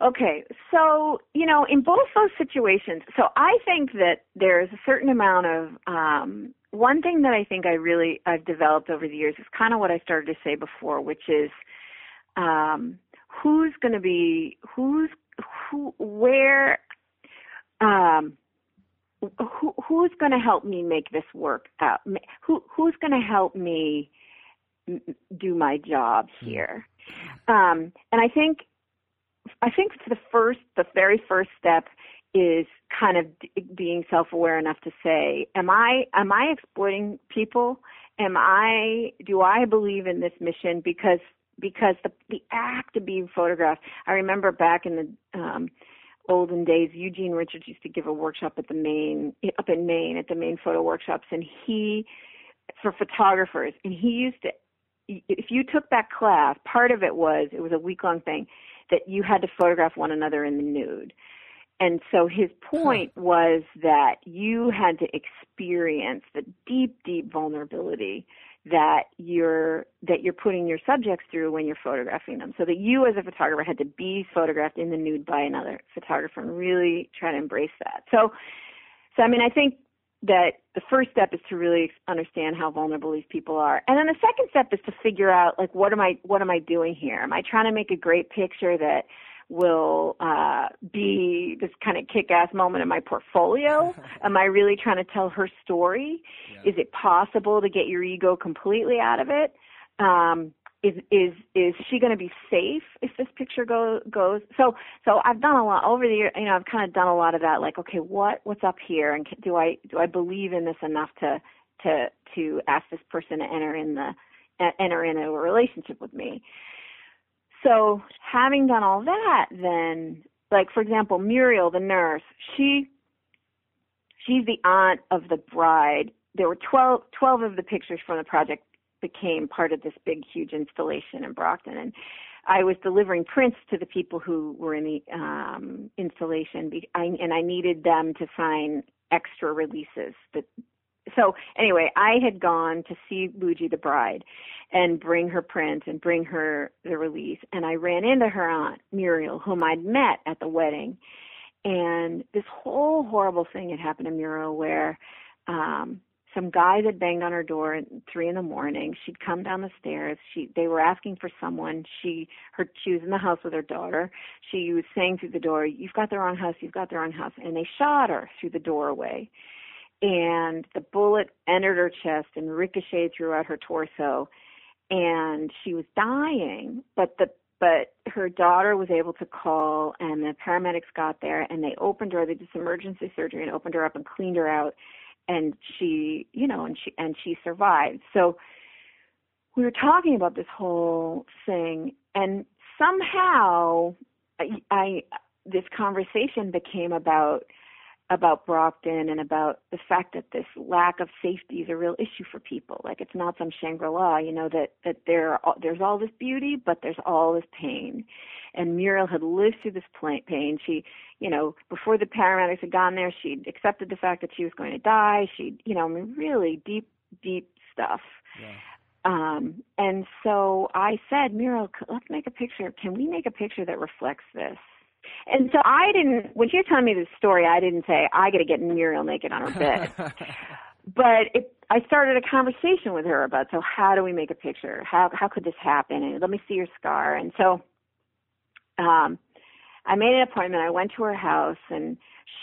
Okay, so you know, in both those situations, so I think that there's a certain amount of um, one thing that I think I really I've developed over the years is kind of what I started to say before, which is um, who's going to be who's who where um, who who's going to help me make this work out? Who who's going to help me do my job here? Um, and I think I think the first, the very first step is kind of being self-aware enough to say, am I am I exploiting people? Am I do I believe in this mission because because the the act of being photographed. I remember back in the um olden days, Eugene Richards used to give a workshop at the Maine up in Maine at the Maine photo workshops, and he for photographers, and he used to. If you took that class, part of it was it was a week long thing that you had to photograph one another in the nude. And so his point was that you had to experience the deep, deep vulnerability that you're that you're putting your subjects through when you're photographing them. So that you as a photographer had to be photographed in the nude by another photographer and really try to embrace that. So so I mean I think that the first step is to really understand how vulnerable these people are. And then the second step is to figure out like what am I what am I doing here? Am I trying to make a great picture that will uh, be this kind of kick-ass moment in my portfolio? Am I really trying to tell her story? Yeah. Is it possible to get your ego completely out of it? Um, is is is she going to be safe if this picture go, goes? So so I've done a lot over the year. You know, I've kind of done a lot of that. Like, okay, what what's up here, and do I do I believe in this enough to to to ask this person to enter in the enter in a relationship with me? So having done all that, then, like for example, Muriel, the nurse, she she's the aunt of the bride. There were 12, 12 of the pictures from the project became part of this big, huge installation in Brockton, and I was delivering prints to the people who were in the um, installation, and I needed them to sign extra releases that so anyway, I had gone to see Luigi the bride and bring her print and bring her the release and I ran into her aunt Muriel whom I'd met at the wedding and this whole horrible thing had happened to Muriel where um some guys had banged on her door at three in the morning. She'd come down the stairs. She they were asking for someone. She her she was in the house with her daughter. She was saying through the door, You've got the wrong house, you've got the wrong house and they shot her through the doorway and the bullet entered her chest and ricocheted throughout her torso. And she was dying but the but her daughter was able to call and the paramedics got there and they opened her they did some emergency surgery and opened her up and cleaned her out. And she you know and she and she survived. So we were talking about this whole thing and somehow I, I this conversation became about about Brockton and about the fact that this lack of safety is a real issue for people. Like it's not some Shangri-La, you know, that, that there, there's all this beauty, but there's all this pain. And Muriel had lived through this pain. She, you know, before the paramedics had gone there, she'd accepted the fact that she was going to die. She, you know, I mean, really deep, deep stuff. Yeah. Um, and so I said, Muriel, let's make a picture. Can we make a picture that reflects this? And so I didn't, when she was telling me this story, I didn't say, I got to get Muriel naked on her bed. but it, I started a conversation with her about, so how do we make a picture? How, how could this happen? And let me see your scar. And so, um, I made an appointment. I went to her house and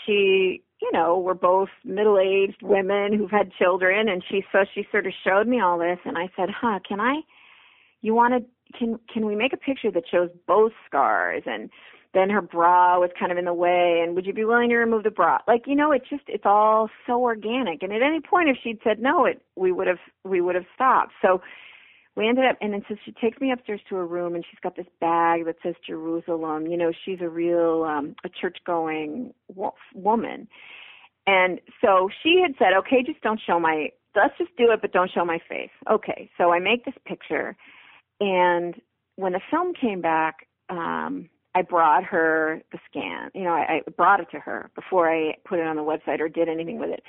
she, you know, we're both middle-aged women who've had children and she, so she sort of showed me all this and I said, huh, can I, you want to, can, can we make a picture that shows both scars and, then her bra was kind of in the way and would you be willing to remove the bra? Like you know it's just it's all so organic. And at any point if she'd said no it we would have we would have stopped. So we ended up and then so she takes me upstairs to her room and she's got this bag that says jerusalem. You know she's a real um a church going wo- woman. And so she had said okay just don't show my let's just do it but don't show my face. Okay so i make this picture and when the film came back um I brought her the scan. You know, I, I brought it to her before I put it on the website or did anything with it.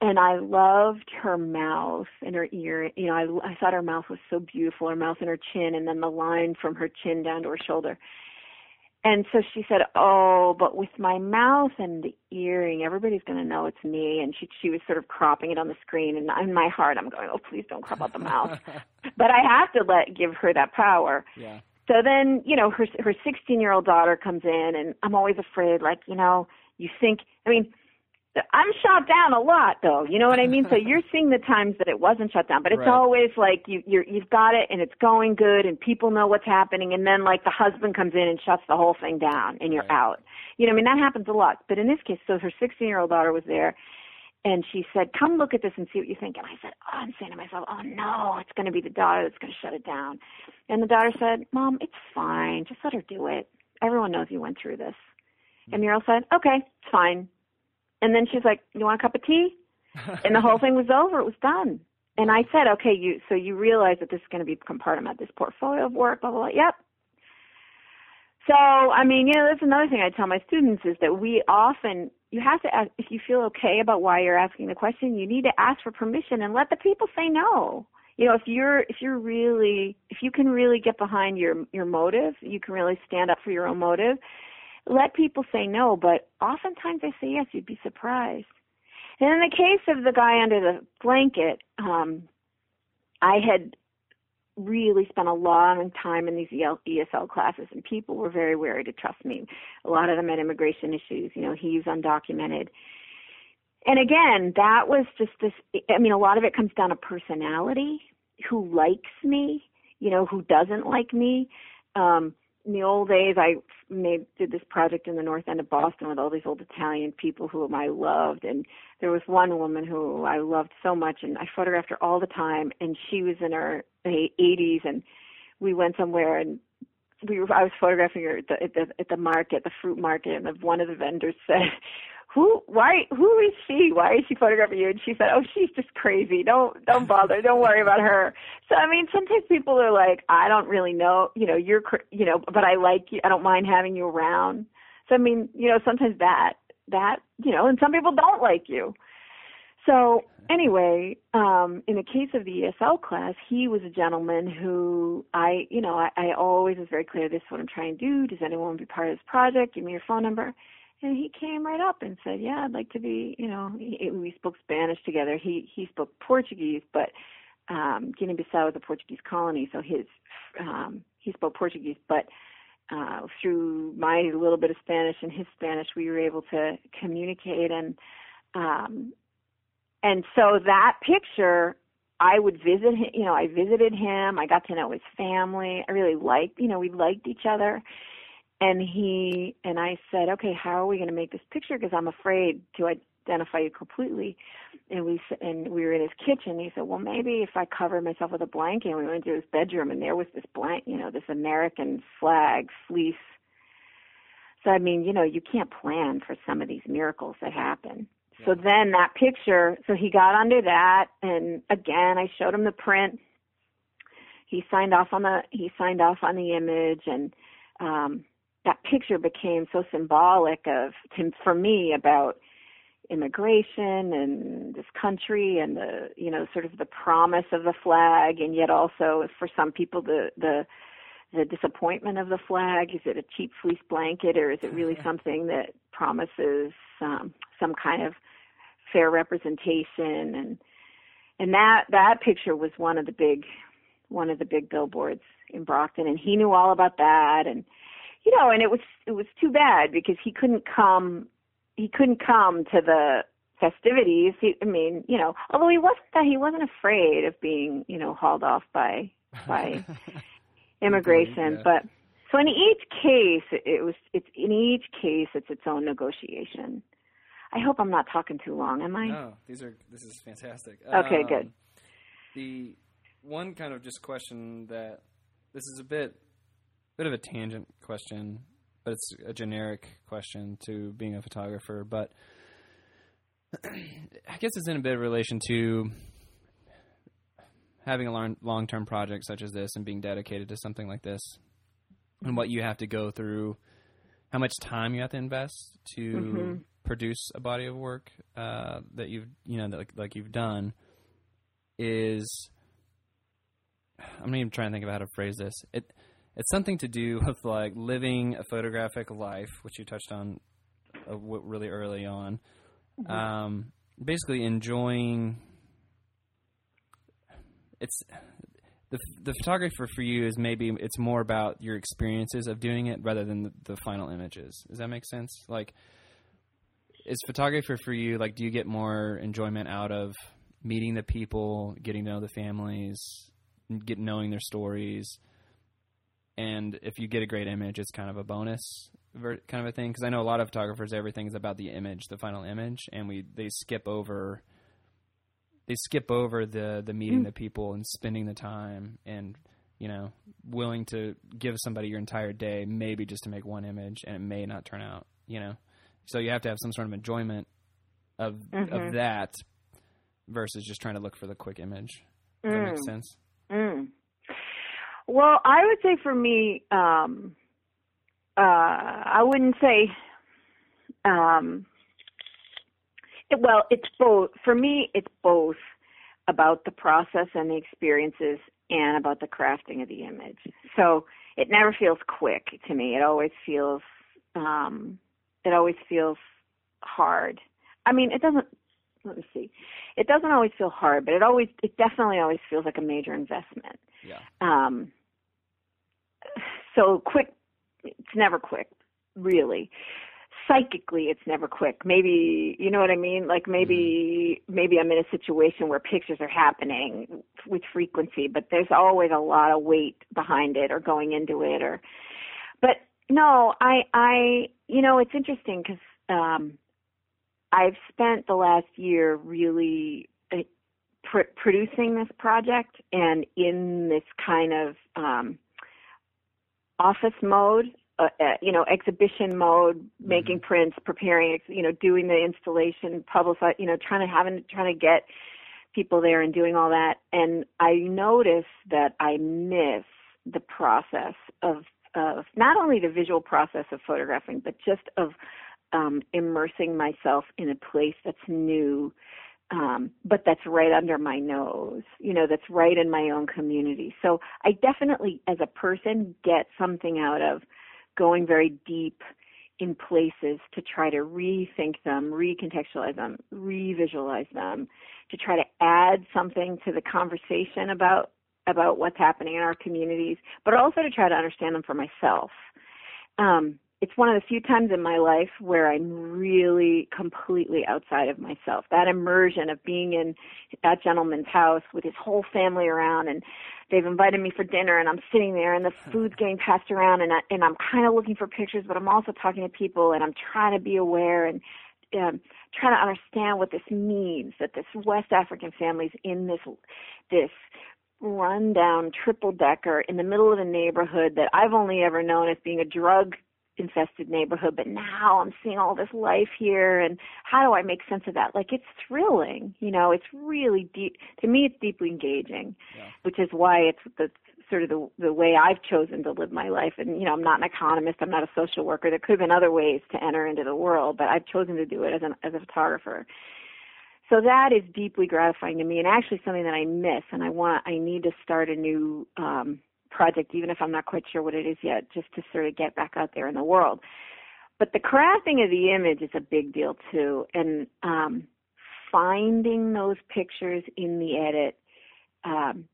And I loved her mouth and her ear. You know, I, I thought her mouth was so beautiful, her mouth and her chin, and then the line from her chin down to her shoulder. And so she said, "Oh, but with my mouth and the earring, everybody's going to know it's me." And she she was sort of cropping it on the screen, and in my heart, I'm going, "Oh, please don't crop out the mouth." but I have to let give her that power. Yeah. So then, you know, her her 16 year old daughter comes in, and I'm always afraid, like, you know, you think, I mean, I'm shot down a lot though. You know what I mean? so you're seeing the times that it wasn't shut down, but it's Right. always like you you're you've got it and it's going good and people know what's happening and then like the husband comes in and shuts the whole thing down and you're Right. out. You know, I mean that happens a lot. But in this case, so her 16-year-old daughter was there and she said, "Come look at this and see what you think." And I said, "Oh, I'm saying to myself, oh no, it's going to be the daughter that's going to shut it down." And the daughter said, "Mom, it's fine. Just let her do it. Everyone knows you went through this." And Muriel said, "Okay, it's fine." And then she's like, "You want a cup of tea?" And the whole thing was over. It was done. And I said, "Okay, you so you realize that this is going to become part of my this portfolio of work." Blah blah blah. Yep. So I mean, you know, that's another thing I tell my students is that we often you have to ask if you feel okay about why you're asking the question. You need to ask for permission and let the people say no. You know, if you're if you're really if you can really get behind your your motive, you can really stand up for your own motive let people say no, but oftentimes they say yes. You'd be surprised. And in the case of the guy under the blanket, um, I had really spent a long time in these ESL classes, and people were very wary to trust me. A lot of them had immigration issues. You know, he's undocumented. And again, that was just this. I mean, a lot of it comes down to personality. Who likes me? You know, who doesn't like me? Um, in the old days, I made did this project in the north end of Boston with all these old Italian people whom I loved, and there was one woman who I loved so much, and I photographed her all the time, and she was in her 80s, and we went somewhere, and we were, I was photographing her at the, at the at the market, the fruit market, and one of the vendors said, "Who? Why? Who is she? Why is she photographing you?" And she said, "Oh, she's just crazy. Don't don't bother. Don't worry about her." So I mean, sometimes people are like, "I don't really know. You know, you're you know, but I like you. I don't mind having you around." So I mean, you know, sometimes that that you know, and some people don't like you. So anyway, um, in the case of the ESL class, he was a gentleman who I, you know, I, I always was very clear. This is what I'm trying to do. Does anyone want to be part of this project? Give me your phone number. And he came right up and said, "Yeah, I'd like to be." You know, he, we spoke Spanish together. He he spoke Portuguese, but um, Guinea-Bissau is a Portuguese colony, so his um, he spoke Portuguese, but uh, through my little bit of Spanish and his Spanish, we were able to communicate and um, and so that picture I would visit him, you know, I visited him, I got to know his family. I really liked, you know, we liked each other. And he and I said, "Okay, how are we going to make this picture because I'm afraid to identify you completely." And we and we were in his kitchen. He said, "Well, maybe if I cover myself with a blanket." And we went to his bedroom and there was this blank, you know, this American flag fleece. So I mean, you know, you can't plan for some of these miracles that happen. So then that picture, so he got under that, and again, I showed him the print. He signed off on the he signed off on the image, and um, that picture became so symbolic of to, for me about immigration and this country and the you know sort of the promise of the flag, and yet also for some people the the the disappointment of the flag? Is it a cheap fleece blanket, or is it really something that promises um, some kind of fair representation? And and that that picture was one of the big one of the big billboards in Brockton, and he knew all about that. And you know, and it was it was too bad because he couldn't come he couldn't come to the festivities. He, I mean, you know, although he wasn't that he wasn't afraid of being you know hauled off by by immigration, yeah. but so in each case, it- it was it's in each case it's its own negotiation. I hope I'm not talking too long, am I? No, these are this is fantastic. Okay, good. Um, The one kind of just question that this is a bit bit of a tangent question, but it's a generic question to being a photographer. But I guess it's in a bit of relation to having a long term project such as this and being dedicated to something like this, and what you have to go through, how much time you have to invest to Mhm. Produce a body of work uh, that you've you know that, like, like you've done is I'm not even trying to think of how to phrase this. It it's something to do with like living a photographic life, which you touched on uh, w- really early on. Um, basically, enjoying. It's the the photographer for you is maybe it's more about your experiences of doing it rather than the, the final images. Does that make sense? Like is photography for you like do you get more enjoyment out of meeting the people getting to know the families get knowing their stories? And if you get a great image it's kind of a bonus kind of a thing? Because i know a lot of photographers everything is about the image the final image and we they skip over they skip over the the meeting mm. the people and spending the time and you know willing to give somebody your entire day maybe just to make one image and it may not turn out you know so you have to have some sort of enjoyment of mm-hmm. of that versus just trying to look for the quick image. Mm. that make mm. sense? Mm. Well, I would say for me, um, uh, I wouldn't say. Um, it, well, it's both. For me, it's both about the process and the experiences and about the crafting of the image. So it never feels quick to me. It always feels um, it always feels hard. I mean, it doesn't. Let me see. It doesn't always feel hard, but it always, it definitely always feels like a major investment. Yeah. Um. So quick, it's never quick, really. Psychically, it's never quick. Maybe you know what I mean. Like maybe mm-hmm. maybe I'm in a situation where pictures are happening with frequency, but there's always a lot of weight behind it or going into it, or. But no, I, I, you know, it's interesting because um, I've spent the last year really uh, pr- producing this project and in this kind of um, office mode, uh, uh, you know, exhibition mode, mm-hmm. making prints, preparing, you know, doing the installation, publicize, you know, trying to having trying to get people there and doing all that. And I notice that I miss the process of of not only the visual process of photographing, but just of um, immersing myself in a place that's new, um, but that's right under my nose, you know, that's right in my own community. So I definitely, as a person, get something out of going very deep in places to try to rethink them, recontextualize them, revisualize them, to try to add something to the conversation about about what's happening in our communities, but also to try to understand them for myself. Um, it's one of the few times in my life where I'm really completely outside of myself. That immersion of being in that gentleman's house with his whole family around and they've invited me for dinner and I'm sitting there and the food's getting passed around and I, and I'm kind of looking for pictures but I'm also talking to people and I'm trying to be aware and um, trying to understand what this means that this West African family's in this this rundown triple decker in the middle of a neighborhood that I've only ever known as being a drug infested neighborhood but now I'm seeing all this life here and how do I make sense of that like it's thrilling you know it's really deep to me it's deeply engaging yeah. which is why it's the sort of the the way I've chosen to live my life and you know I'm not an economist I'm not a social worker there could have been other ways to enter into the world but I've chosen to do it as an as a photographer so that is deeply gratifying to me and actually something that I miss and I want I need to start a new um project even if I'm not quite sure what it is yet just to sort of get back out there in the world. But the crafting of the image is a big deal too and um finding those pictures in the edit um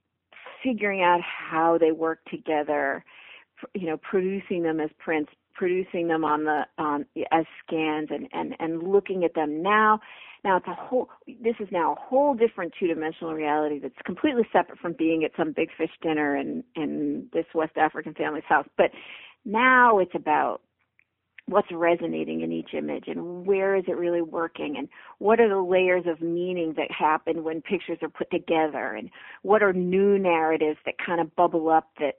figuring out how they work together you know producing them as prints producing them on the um as scans and and and looking at them now now it's a whole. This is now a whole different two-dimensional reality that's completely separate from being at some big fish dinner in in this West African family's house. But now it's about what's resonating in each image and where is it really working and what are the layers of meaning that happen when pictures are put together and what are new narratives that kind of bubble up that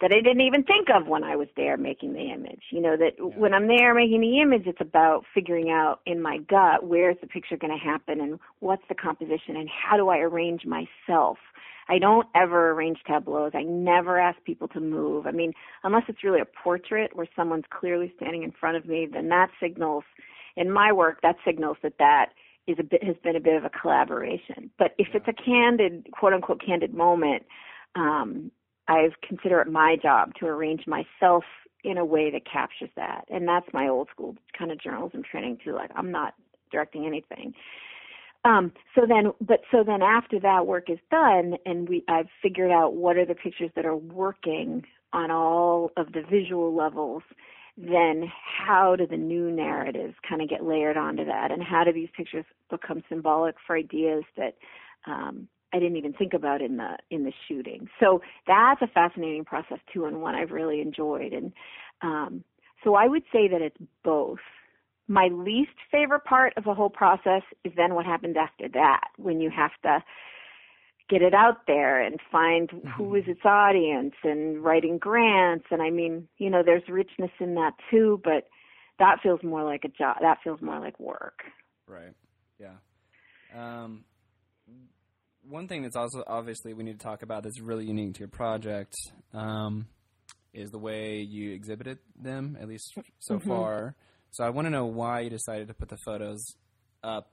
that I didn't even think of when I was there making the image. You know, that yeah. when I'm there making the image, it's about figuring out in my gut where's the picture going to happen and what's the composition and how do I arrange myself. I don't ever arrange tableaus. I never ask people to move. I mean, unless it's really a portrait where someone's clearly standing in front of me, then that signals, in my work, that signals that that is a bit has been a bit of a collaboration. But if it's a candid, quote unquote, candid moment, um, I've consider it my job to arrange myself in a way that captures that. And that's my old school kind of journalism training too. Like I'm not directing anything. Um, so then, but so then after that work is done and we, I've figured out what are the pictures that are working on all of the visual levels, then how do the new narratives kind of get layered onto that and how do these pictures become symbolic for ideas that um, I didn't even think about in the in the shooting. So that's a fascinating process too, and one I've really enjoyed. And um, so I would say that it's both. My least favorite part of the whole process is then what happens after that, when you have to get it out there and find mm-hmm. who is its audience and writing grants. And I mean, you know, there's richness in that too, but that feels more like a job. That feels more like work. Right. Yeah. Um, one thing that's also obviously we need to talk about that's really unique to your project um, is the way you exhibited them, at least so mm-hmm. far. So I want to know why you decided to put the photos up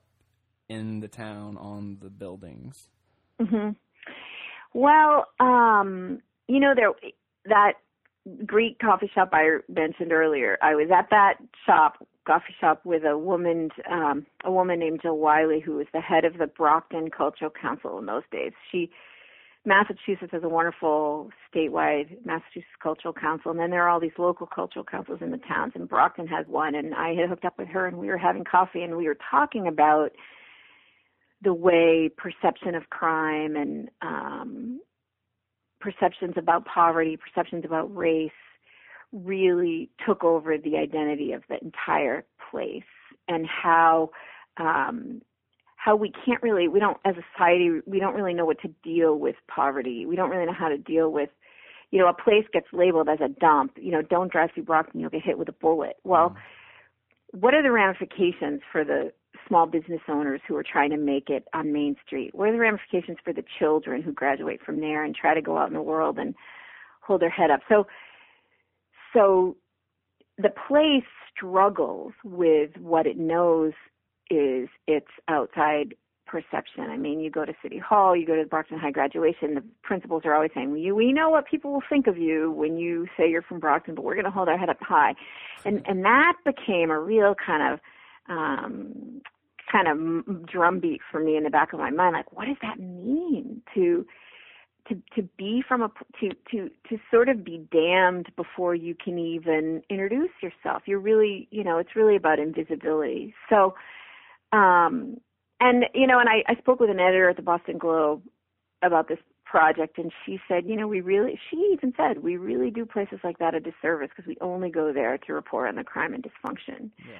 in the town on the buildings. Mm-hmm. Well, um, you know there that Greek coffee shop I mentioned earlier. I was at that shop coffee shop with a woman, um, a woman named Jill Wiley, who was the head of the Brockton Cultural Council in those days. She, Massachusetts has a wonderful statewide Massachusetts Cultural Council, and then there are all these local cultural councils in the towns, and Brockton has one. And I had hooked up with her, and we were having coffee, and we were talking about the way perception of crime and um, perceptions about poverty, perceptions about race really took over the identity of the entire place and how um, how we can't really we don't as a society we don't really know what to deal with poverty. We don't really know how to deal with you know a place gets labeled as a dump. You know, don't drive through Brockton, you'll get hit with a bullet. Well, mm. what are the ramifications for the small business owners who are trying to make it on Main Street? What are the ramifications for the children who graduate from there and try to go out in the world and hold their head up? So so the place struggles with what it knows is its outside perception. I mean, you go to City Hall, you go to the Brockton High graduation, the principals are always saying, we, know what people will think of you when you say you're from Brockton, but we're going to hold our head up high. And, and that became a real kind of, um, kind of drumbeat for me in the back of my mind. Like, what does that mean to, to to be from a to to to sort of be damned before you can even introduce yourself you're really you know it's really about invisibility so um and you know and i i spoke with an editor at the boston globe about this project and she said you know we really she even said we really do places like that a disservice because we only go there to report on the crime and dysfunction yeah.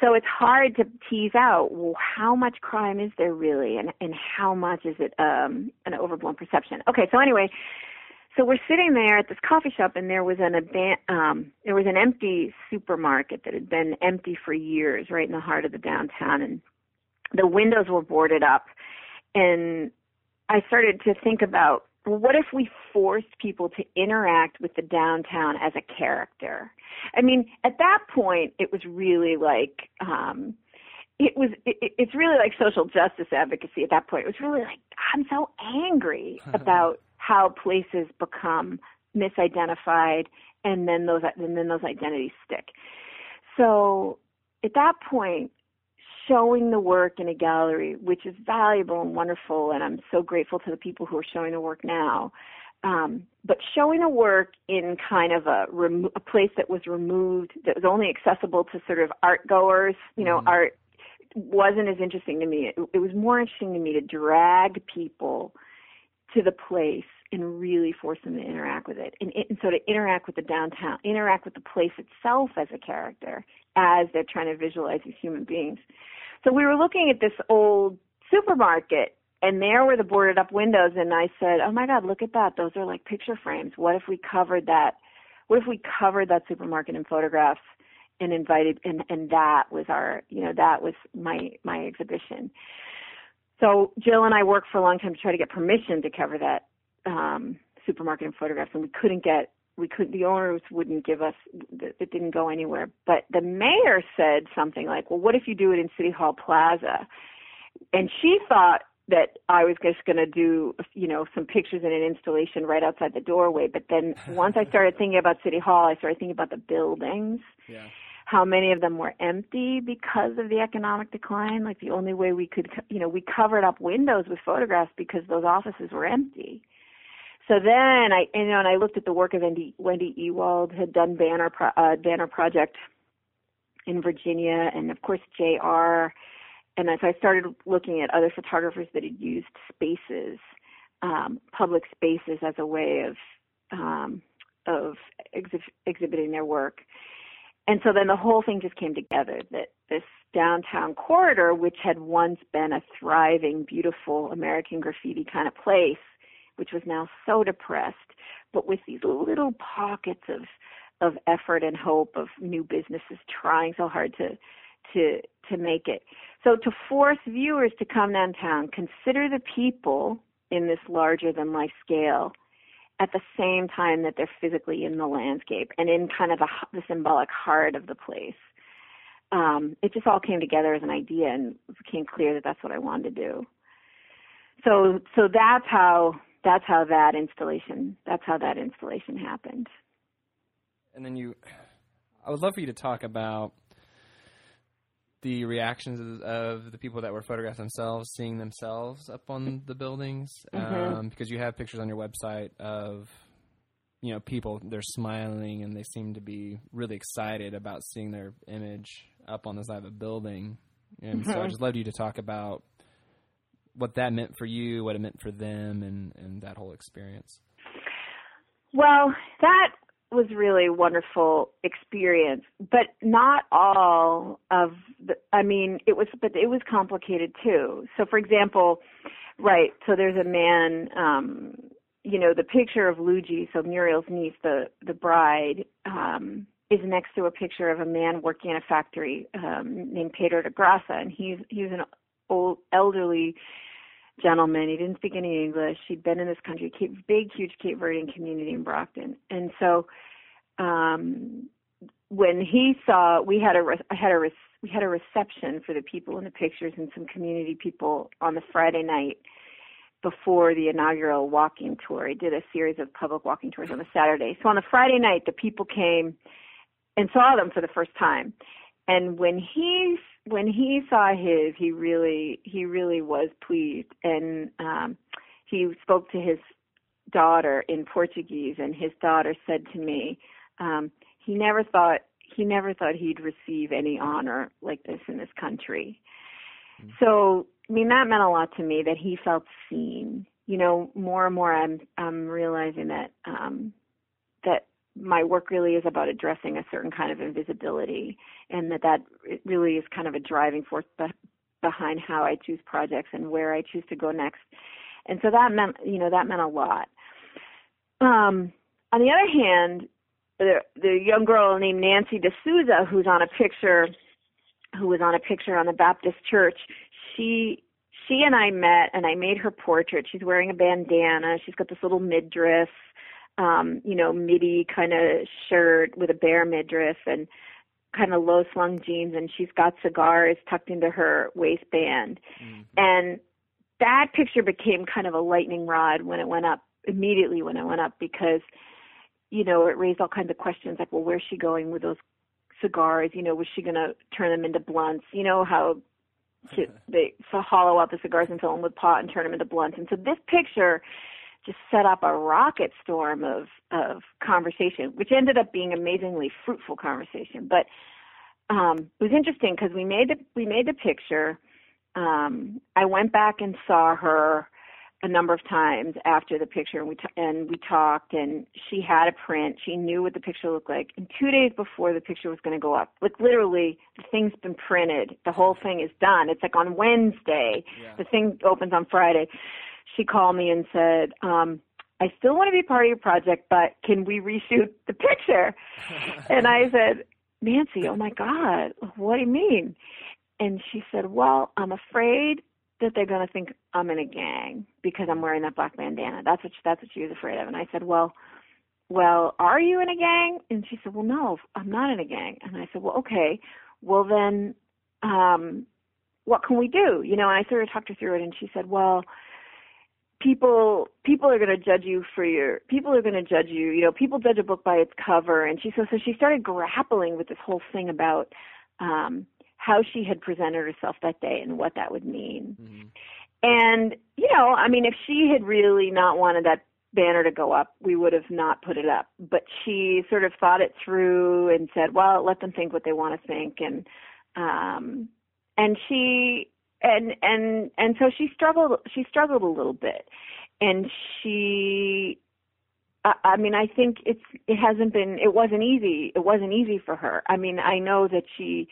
So it's hard to tease out how much crime is there really, and and how much is it um, an overblown perception. Okay, so anyway, so we're sitting there at this coffee shop, and there was an um, there was an empty supermarket that had been empty for years, right in the heart of the downtown, and the windows were boarded up, and I started to think about what if we forced people to interact with the downtown as a character? I mean, at that point, it was really like, um, it was, it, it's really like social justice advocacy at that point. It was really like, I'm so angry about how places become misidentified and then those, and then those identities stick. So at that point, showing the work in a gallery, which is valuable and wonderful, and I'm so grateful to the people who are showing the work now. Um, but showing the work in kind of a, remo- a place that was removed, that was only accessible to sort of art goers, you know, mm-hmm. art wasn't as interesting to me. It, it was more interesting to me to drag people to the place and really force them to interact with it. And, and so to interact with the downtown, interact with the place itself as a character as they're trying to visualize these human beings. So we were looking at this old supermarket and there were the boarded up windows and I said, "Oh my god, look at that. Those are like picture frames. What if we covered that? What if we covered that supermarket in photographs and invited and and that was our, you know, that was my my exhibition." So Jill and I worked for a long time to try to get permission to cover that um supermarket in photographs and we couldn't get we could the owners wouldn't give us it didn't go anywhere but the mayor said something like well what if you do it in city hall plaza and she thought that I was just going to do, you know, some pictures and an installation right outside the doorway. But then once I started thinking about City Hall, I started thinking about the buildings, yeah. how many of them were empty because of the economic decline. Like the only way we could, you know, we covered up windows with photographs because those offices were empty. So then I, you know, and I looked at the work of Wendy, Wendy Ewald, had done Banner, Pro, uh, Banner Project in Virginia, and of course J.R. And as I started looking at other photographers that had used spaces, um, public spaces as a way of um, of exhi- exhibiting their work, and so then the whole thing just came together that this downtown corridor, which had once been a thriving, beautiful American graffiti kind of place, which was now so depressed, but with these little pockets of of effort and hope of new businesses trying so hard to to to make it. So to force viewers to come downtown, consider the people in this larger than life scale at the same time that they're physically in the landscape and in kind of the, the symbolic heart of the place. Um, it just all came together as an idea and became clear that that's what I wanted to do. So, so that's how that's how that installation that's how that installation happened. And then you, I would love for you to talk about the reactions of the people that were photographed themselves, seeing themselves up on the buildings, Mhm. um, because you have pictures on your website of, you know, people they're smiling and they seem to be really excited about seeing their image up on the side of a building. And so I Mhm. just loved you to talk about what that meant for you, what it meant for them, and and that whole experience. Well, that was really a wonderful experience, but not all of the, I mean, it was, but it was complicated too. So for example, right, so there's a man, um, you know, the picture of Luigi, so Muriel's niece, the, the bride, um, is next to a picture of a man working in a factory, um, named Pedro de Grassa, and he's, he's an old, elderly gentleman. He didn't speak any English. He'd been in this country, Cape, big, huge Cape Verdean community in Brockton. And so, um, when he saw, we had a, had a, we had a reception for the people in the pictures and some community people on the Friday night before the inaugural walking tour. I did a series of public walking tours on the Saturday. So on the Friday night, the people came and saw them for the first time. And when he when he saw his, he really he really was pleased, and um, he spoke to his daughter in Portuguese, and his daughter said to me, um, he never thought he never thought he'd receive any honor like this in this country. So I mean that meant a lot to me that he felt seen. You know, more and more I'm I'm realizing that um, that my work really is about addressing a certain kind of invisibility and that that really is kind of a driving force be- behind how I choose projects and where I choose to go next. And so that meant, you know, that meant a lot. Um, on the other hand, the, the young girl named Nancy D'Souza, who's on a picture, who was on a picture on the Baptist church, she she and I met and I made her portrait. She's wearing a bandana. She's got this little midriff, um, you know, midi kind of shirt with a bare midriff and kind of low slung jeans and she's got cigars tucked into her waistband. And that picture became kind of a lightning rod when it went up immediately when it went up because you know it raised all kinds of questions like well where's she going with those cigars? You know was she going to turn them into blunts? You know how to, they so hollow out the cigars and fill them with pot and turn them into blunts. And so this picture just set up a rocket storm of of conversation which ended up being amazingly fruitful conversation. But um it was interesting because we made the we made the picture. Um I went back and saw her a number of times after the picture and we t- and we talked and she had a print. She knew what the picture looked like. And 2 days before the picture was going to go up like literally the thing's been printed. The whole thing is done. It's like on Wednesday. Yeah. the thing opens on Friday she called me and said um I still want to be part of your project but can we reshoot the picture and I said Nancy oh my god what do you mean and she said well I'm afraid that they're going to think I'm in a gang because I'm wearing that black bandana. That's what she, that's what she was afraid of. And I said, well, well, are you in a gang? And she said, well, no, I'm not in a gang. And I said, well, okay, well then, um, what can we do? You know, and I sort of talked her through it, and she said, well, people people are going to judge you for your people are going to judge you you know people judge a book by its cover and she so so she started grappling with this whole thing about um how she had presented herself that day and what that would mean Mhm. and you know i mean if she had really not wanted that banner to go up, we would have not put it up. But she sort of thought it through and said, "Well, let them think what they want to think." And um, and she and and and so she struggled. She struggled a little bit, and she. I, I mean, I think it's it hasn't been. It wasn't easy. It wasn't easy for her. I mean, I know that she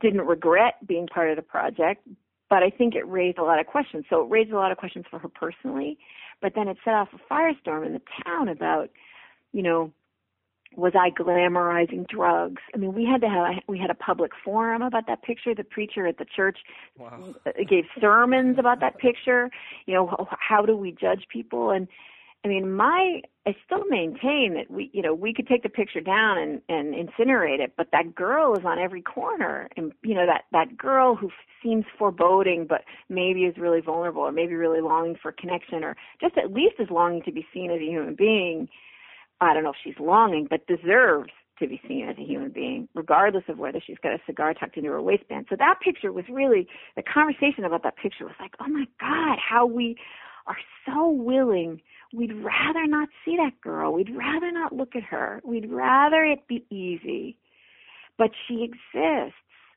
didn't regret being part of the project, but I think it raised a lot of questions. So it raised a lot of questions for her personally, but then it set off a firestorm in the town about, you know, was I glamorizing drugs? I mean, we had to have we had a public forum about that picture. The preacher at the church wow. gave sermons about that picture. You know, how do we judge people? And I mean, my I still maintain that we, you know, we could take the picture down and and incinerate it, but that girl is on every corner, and you know that that girl who seems foreboding, but maybe is really vulnerable, or maybe really longing for connection, or just at least is longing to be seen as a human being. I don't know if she's longing, but deserves to be seen as a human being, regardless of whether she's got a cigar tucked into her waistband. So that picture was really the conversation about that picture was like, oh my God, how we are so willing we'd rather not see that girl. We'd rather not look at her. We'd rather it be easy. But she exists.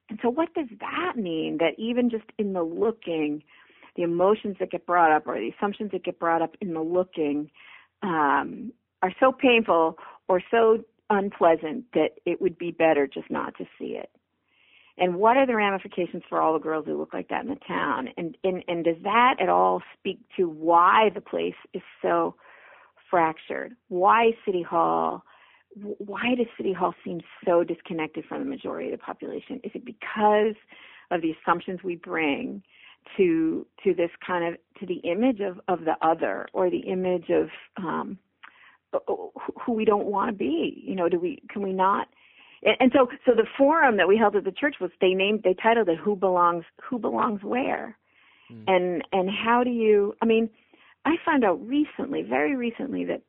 And so, what does that mean? That even just in the looking, the emotions that get brought up or the assumptions that get brought up in the looking um, are so painful or so unpleasant that it would be better just not to see it. And what are the ramifications for all the girls who look like that in the town? And and and does that at all speak to why the place is so fractured? Why city hall why does city hall seem so disconnected from the majority of the population? Is it because of the assumptions we bring to to this kind of to the image of of the other or the image of um who we don't want to be you know do we can we not? And so so the forum that we held at the church was they named they titled it who belongs who belongs where? Mm. and and how do you i mean i found out recently very recently that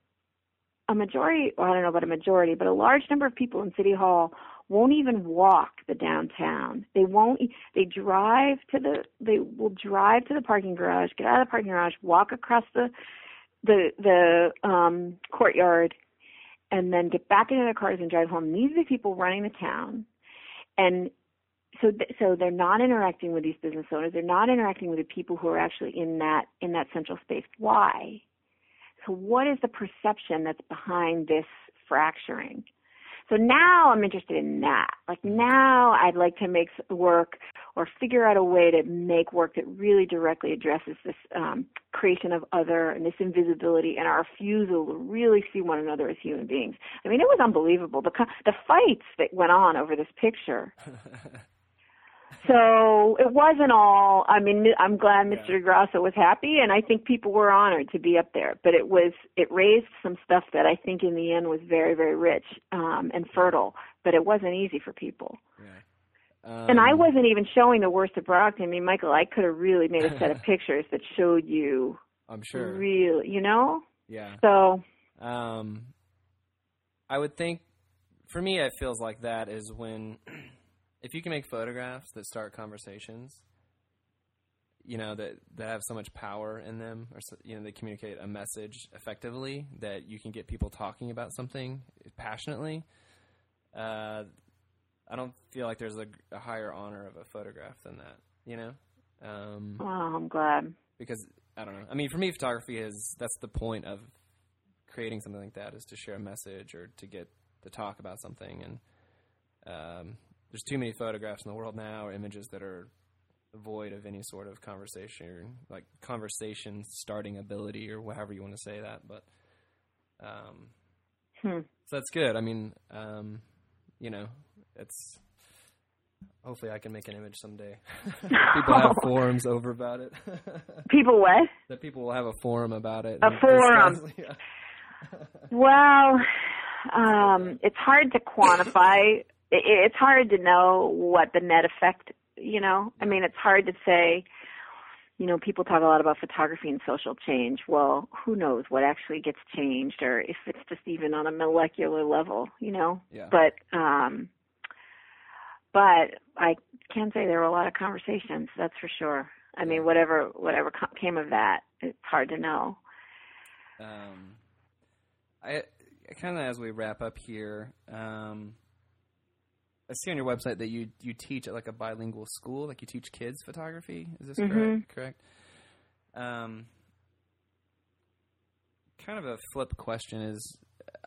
a majority well, i don't know about a majority but a large number of people in city hall won't even walk the downtown. They won't they drive to the they will drive to the parking garage get out of the parking garage walk across the the the um courtyard and then get back into their cars and drive home. These are the people running the town, and so th- so they're not interacting with these business owners. They're not interacting with the people who are actually in that in that central space. Why? So what is the perception that's behind this fracturing? So now I'm interested in that. Like now I'd like to make work or figure out a way to make work that really directly addresses this um, creation of other and this invisibility and our refusal to really see one another as human beings. I mean, it was unbelievable. The the fights that went on over this picture. so it wasn't all. I mean, I'm glad Mr. DeGrasso was happy, and I think people were honored to be up there. But it was it raised some stuff that I think in the end was very very rich um, and fertile. But it wasn't easy for people. Yeah. Um, and I um, wasn't even showing the worst of Brockton. I mean, Michael, I could have really made a set of pictures that showed you. I'm sure. Really, you know. Yeah. So. Um, I would think, for me, it feels like that is when if you can make photographs that start conversations, you know that that have so much power in them, or so, you know they communicate a message effectively that you can get people talking about something passionately. Uh, I don't feel like there's a, a, higher honor of a photograph than that. You know. Um, oh, I'm glad. Because I don't know. I mean, for me, photography is that's the point of creating something like that is to share a message or to get to talk about something and um, there's too many photographs in the world now or images that are void of any sort of conversation, like conversation starting ability or however you want to say that. But um, hmm. so that's good. I mean, um, you know, it's hopefully I can make an image someday. people have forums over about it. people what? That people will have a forum about it. A forum. yeah. well, um, it's hard to quantify it, it's hard to know what the net effect, you know, I mean, it's hard to say, you know, people talk a lot about photography and social change. Well, who knows what actually gets changed or if it's just even on a molecular level, you know? Yeah. But, um, but I can say there were a lot of conversations, that's for sure. I mean, whatever, whatever came of that, it's hard to know. Um, I kind of as we wrap up here, um, I see on your website that you you teach at like a bilingual school, like you teach kids photography. Is this Mhm. correct? Correct. Um, kind of a flip question is,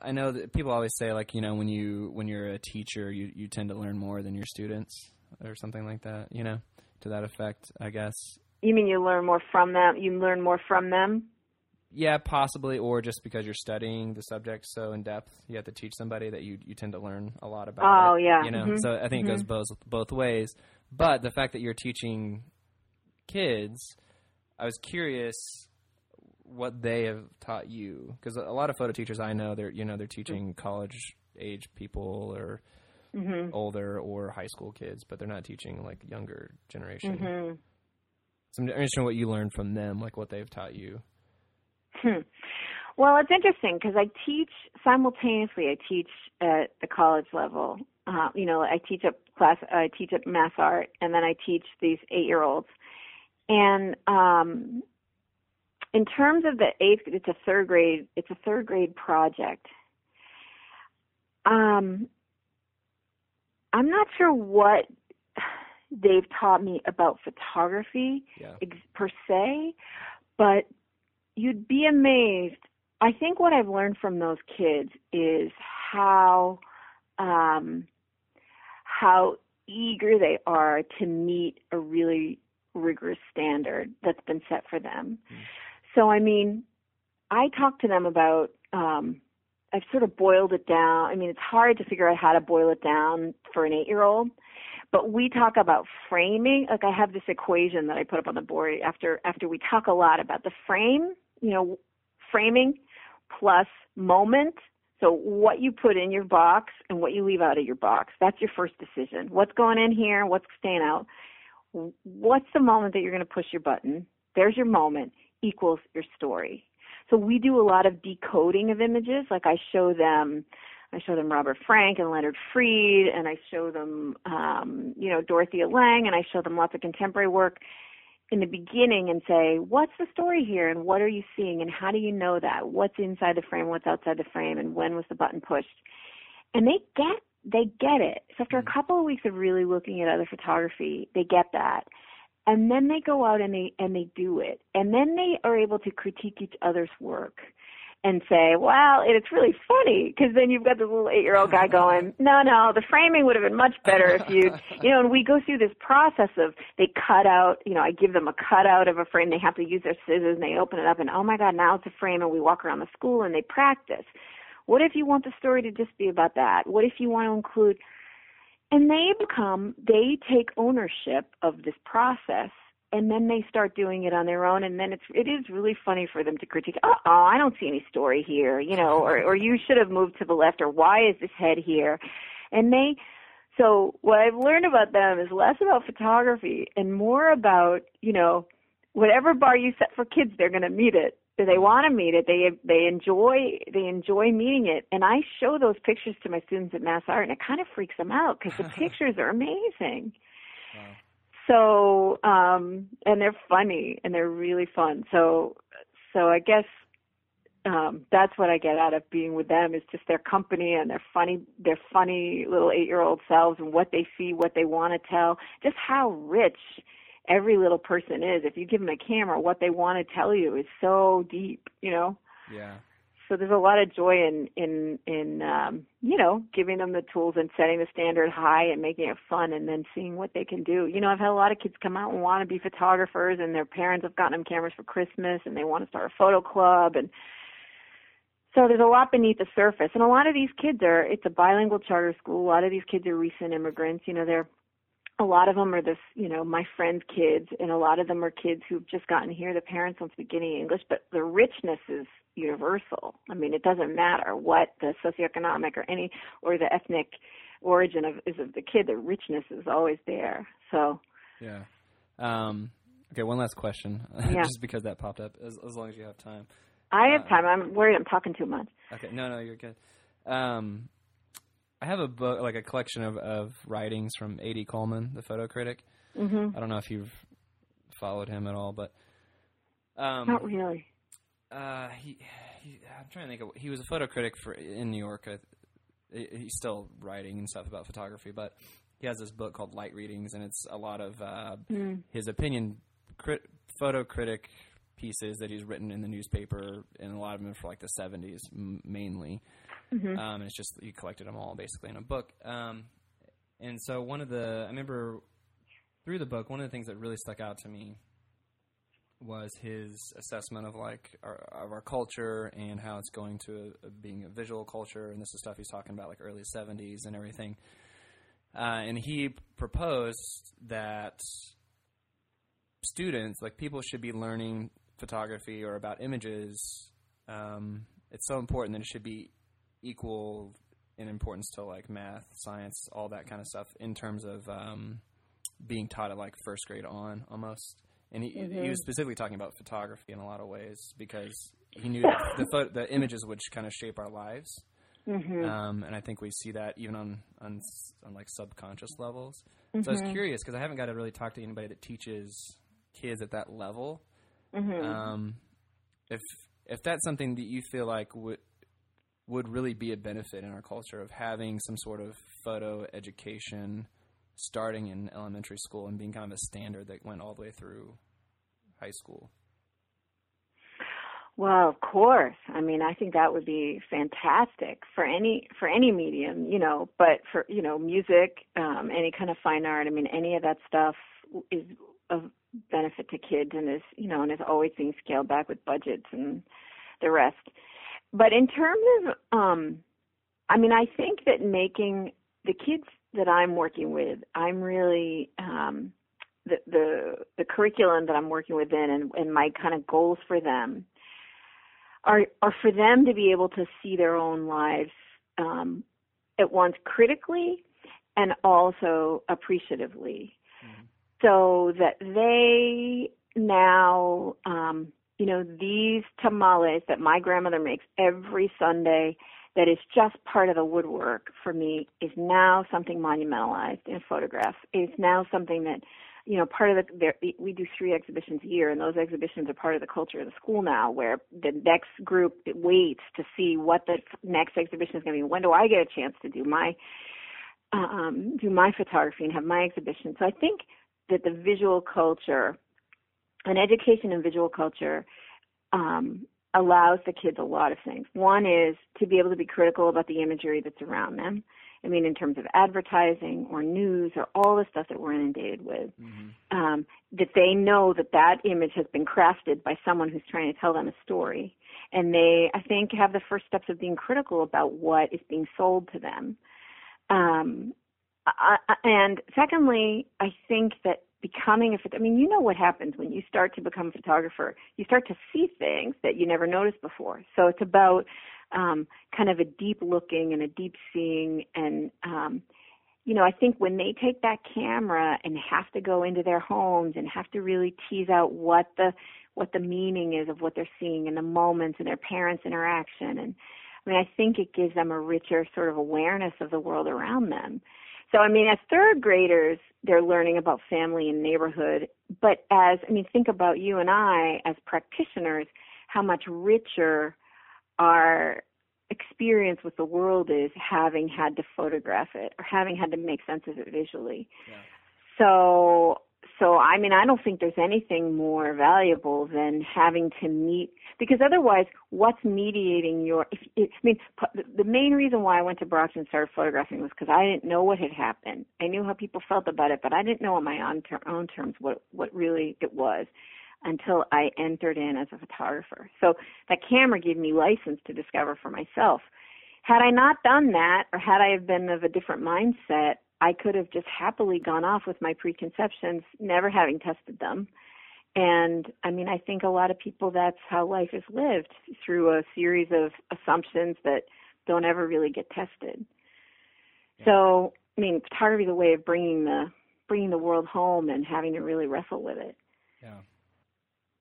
I know that people always say like you know when you when you're a teacher you you tend to learn more than your students or something like that. You know, to that effect, I guess. You mean you learn more from them? You learn more from them? Yeah, possibly, or just because you're studying the subject so in depth, you have to teach somebody that you you tend to learn a lot about. Oh, it, yeah. you know. Mhm. So I think it goes both both ways. But the fact that you're teaching kids, I was curious what they have taught you because a lot of photo teachers I know they're you know they're teaching college age people or Mhm. older or high school kids, but they're not teaching like younger generation. Mhm. So I'm interested in what you learned from them, like what they've taught you. Hmm. Well, it's interesting because I teach simultaneously. I teach at the college level. Uh, you know, I teach at class. I teach at Mass Art, and then I teach these eight-year-olds. And um, in terms of the eighth, it's a third grade. It's a third grade project. Um, I'm not sure what they've taught me about photography Yeah. ex- per se, but you'd be amazed. I think what I've learned from those kids is how um, how eager they are to meet a really rigorous standard that's been set for them. So I mean, I talk to them about um, I've sort of boiled it down. I mean, it's hard to figure out how to boil it down for an 8-year-old, but we talk about framing. Like I have this equation that I put up on the board after after we talk a lot about the frame, you know, framing plus moment. So what you put in your box and what you leave out of your box. That's your first decision. What's going in here, what's staying out. What's the moment that you're going to push your button? There's your moment equals your story. So we do a lot of decoding of images. Like I show them I show them Robert Frank and Leonard Freed, and I show them, um, you know, Dorothea Lange, and I show them lots of contemporary work in the beginning and say, what's the story here, and what are you seeing, and how do you know that? What's inside the frame, what's outside the frame, and when was the button pushed? And they get they get it. So after a couple of weeks of really looking at other photography, they get that. And then they go out and they and they do it. And then they are able to critique each other's work and say, well, it's really funny because then you've got this little eight-year-old guy going, no, no, the framing would have been much better if you, you know, and we go through this process of they cut out, you know, I give them a cutout of a frame. They have to use their scissors and they open it up and, oh my God, now it's a frame and we walk around the school and they practice. What if you want the story to just be about that? What if you want to include, and they become, they take ownership of this process and then they start doing it on their own and then it's it is really funny for them to critique oh, oh i don't see any story here you know or or you should have moved to the left or why is this head here? And they so what i've learned about them is less about photography and more about you know whatever bar you set for kids they're going to meet it they want to meet it they they enjoy they enjoy meeting it. And i show those pictures to my students at mass art and it kind of freaks them out because the pictures are amazing. Wow. so um and they're funny and they're really fun. So so i guess um that's what i get out of being with them is just their company and their funny their funny little eight year old selves and what they see what they want to tell. Just how rich every little person is if you give them a camera what they want to tell you is so deep you know? Yeah. so there's a lot of joy in in in um you know giving them the tools and setting the standard high and making it fun and then seeing what they can do. You know i've had a lot of kids come out and want to be photographers and their parents have gotten them cameras for christmas and they want to start a photo club and so there's a lot beneath the surface. And a lot of these kids are it's a bilingual charter school. A lot of these kids are recent immigrants. You know they're a lot of them are this, you know, my friends' kids, and a lot of them are kids who've just gotten here. The parents don't speak any English, but the richness is universal. I mean, it doesn't matter what the socioeconomic or any or the ethnic origin of is of the kid. The richness is always there. So Yeah. Um, okay, one last question, Yeah. just because that popped up. As, as long as you have time. I have Uh, time. I'm worried I'm talking too much. Okay, no, no, you're good. Um, I have a book, like a collection of, of writings from A.D. Coleman, the photo critic. Mhm. I don't know if you've followed him at all, but um, Not really. uh, he he, I'm trying to think of. He was a photo critic for in New York. He's still writing and stuff about photography, but he has this book called Light Readings, and it's a lot of uh, Mm. his opinion crit, photo critic pieces that he's written in the newspaper, and a lot of them for like the 70s mainly. Mhm. Um, and it's just you collected them all basically in a book. Um, and so one of the I remember through the book, one of the things that really stuck out to me was his assessment of like our, of our culture and how it's going to a, a being a visual culture. And this is stuff he's talking about like early '70s and everything. Uh, and he proposed that students, like people, should be learning photography or about images. Um, it's so important that it should be equal in importance to like math, science, all that kind of stuff in terms of um, being taught at like first grade on almost. And he, he was specifically talking about photography in a lot of ways because he knew the the images would kind of shape our lives. Mhm. Um, and I think we see that even on on, on like subconscious levels. So I was curious because I haven't got to really talk to anybody that teaches kids at that level. Mhm. Um, if if that's something that you feel like would would really be a benefit in our culture of having some sort of photo education starting in elementary school and being kind of a standard that went all the way through high school. Well, of course. I mean, I think that would be fantastic for any for any medium, you know. But for you know, music, um, any kind of fine art. I mean, any of that stuff is of benefit to kids, and is you know, and is always being scaled back with budgets and the rest. But in terms of, um, I mean, I think that making the kids that I'm working with, I'm really um, the the the curriculum that I'm working within, and and my kind of goals for them are are for them to be able to see their own lives um, at once critically and also appreciatively, so that they now, um, you know, these tamales that my grandmother makes every Sunday. That is just part of the woodwork for me is now something monumentalized in a photograph. It's now something that you know, part of the there, we do three exhibitions a year, and those exhibitions are part of the culture of the school now, where the next group waits to see what the next exhibition is going to be. When do I get a chance to do my um, do my photography and have my exhibition? So I think that the visual culture, and education in visual culture, um, allows the kids a lot of things. One is to be able to be critical about the imagery that's around them. I mean, in terms of advertising or news or all the stuff that we're inundated with, um, that they know that that image has been crafted by someone who's trying to tell them a story. And they, I think, have the first steps of being critical about what is being sold to them. Um, I, I- and secondly, I think that becoming a I mean, you know what happens when you start to become a photographer. You start to see things that you never noticed before. So it's about um, kind of a deep looking and a deep seeing and um, you know, I think when they take that camera and have to go into their homes and have to really tease out what the what the meaning is of what they're seeing in the moments and their parents' interaction and I mean, I think it gives them a richer sort of awareness of the world around them. So, I mean, as third graders, they're learning about family and neighborhood. But as, I mean, think about you and I as practitioners, how much richer our experience with the world is having had to photograph it or having had to make sense of it visually. Yeah. So, so I mean, I don't think there's anything more valuable than having to meet because otherwise, what's mediating your? If, if, I mean, the main reason why I went to Brockton and started photographing was because I didn't know what had happened. I knew how people felt about it, but I didn't know on my own, ter- own terms what what really it was until I entered in as a photographer. So that camera gave me license to discover for myself. Had I not done that, or had I have been of a different mindset, I could have just happily gone off with my preconceptions, never having tested them. And I mean, I think a lot of people that's how life is lived through a series of assumptions that don't ever really get tested. So, I mean, photography is a way of bringing the bringing the world home and having to really wrestle with it. Yeah.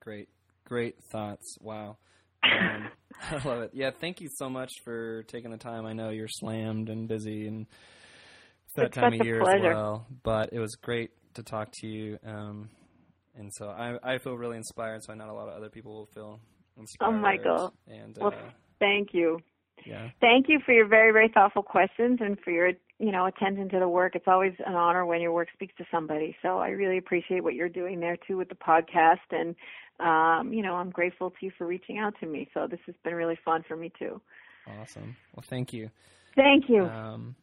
Great, great thoughts. Wow. Um, I love it. Yeah, thank you so much for taking the time. I know you're slammed and busy and it's that It's time of year pleasure. as well. But it was great to talk to you. Um, and so I, I feel really inspired, so I know a lot of other people will feel inspired. Oh, Michael. And Well, uh, Thank you. yeah, Thank you for your very, very thoughtful questions and for your, you know, attention to the work. It's always an honor when your work speaks to somebody. So I really appreciate what you're doing there too with the podcast. And, um, you know, I'm grateful to you for reaching out to me. So this has been really fun for me too. awesome. Well, thank you. Thank you. Um,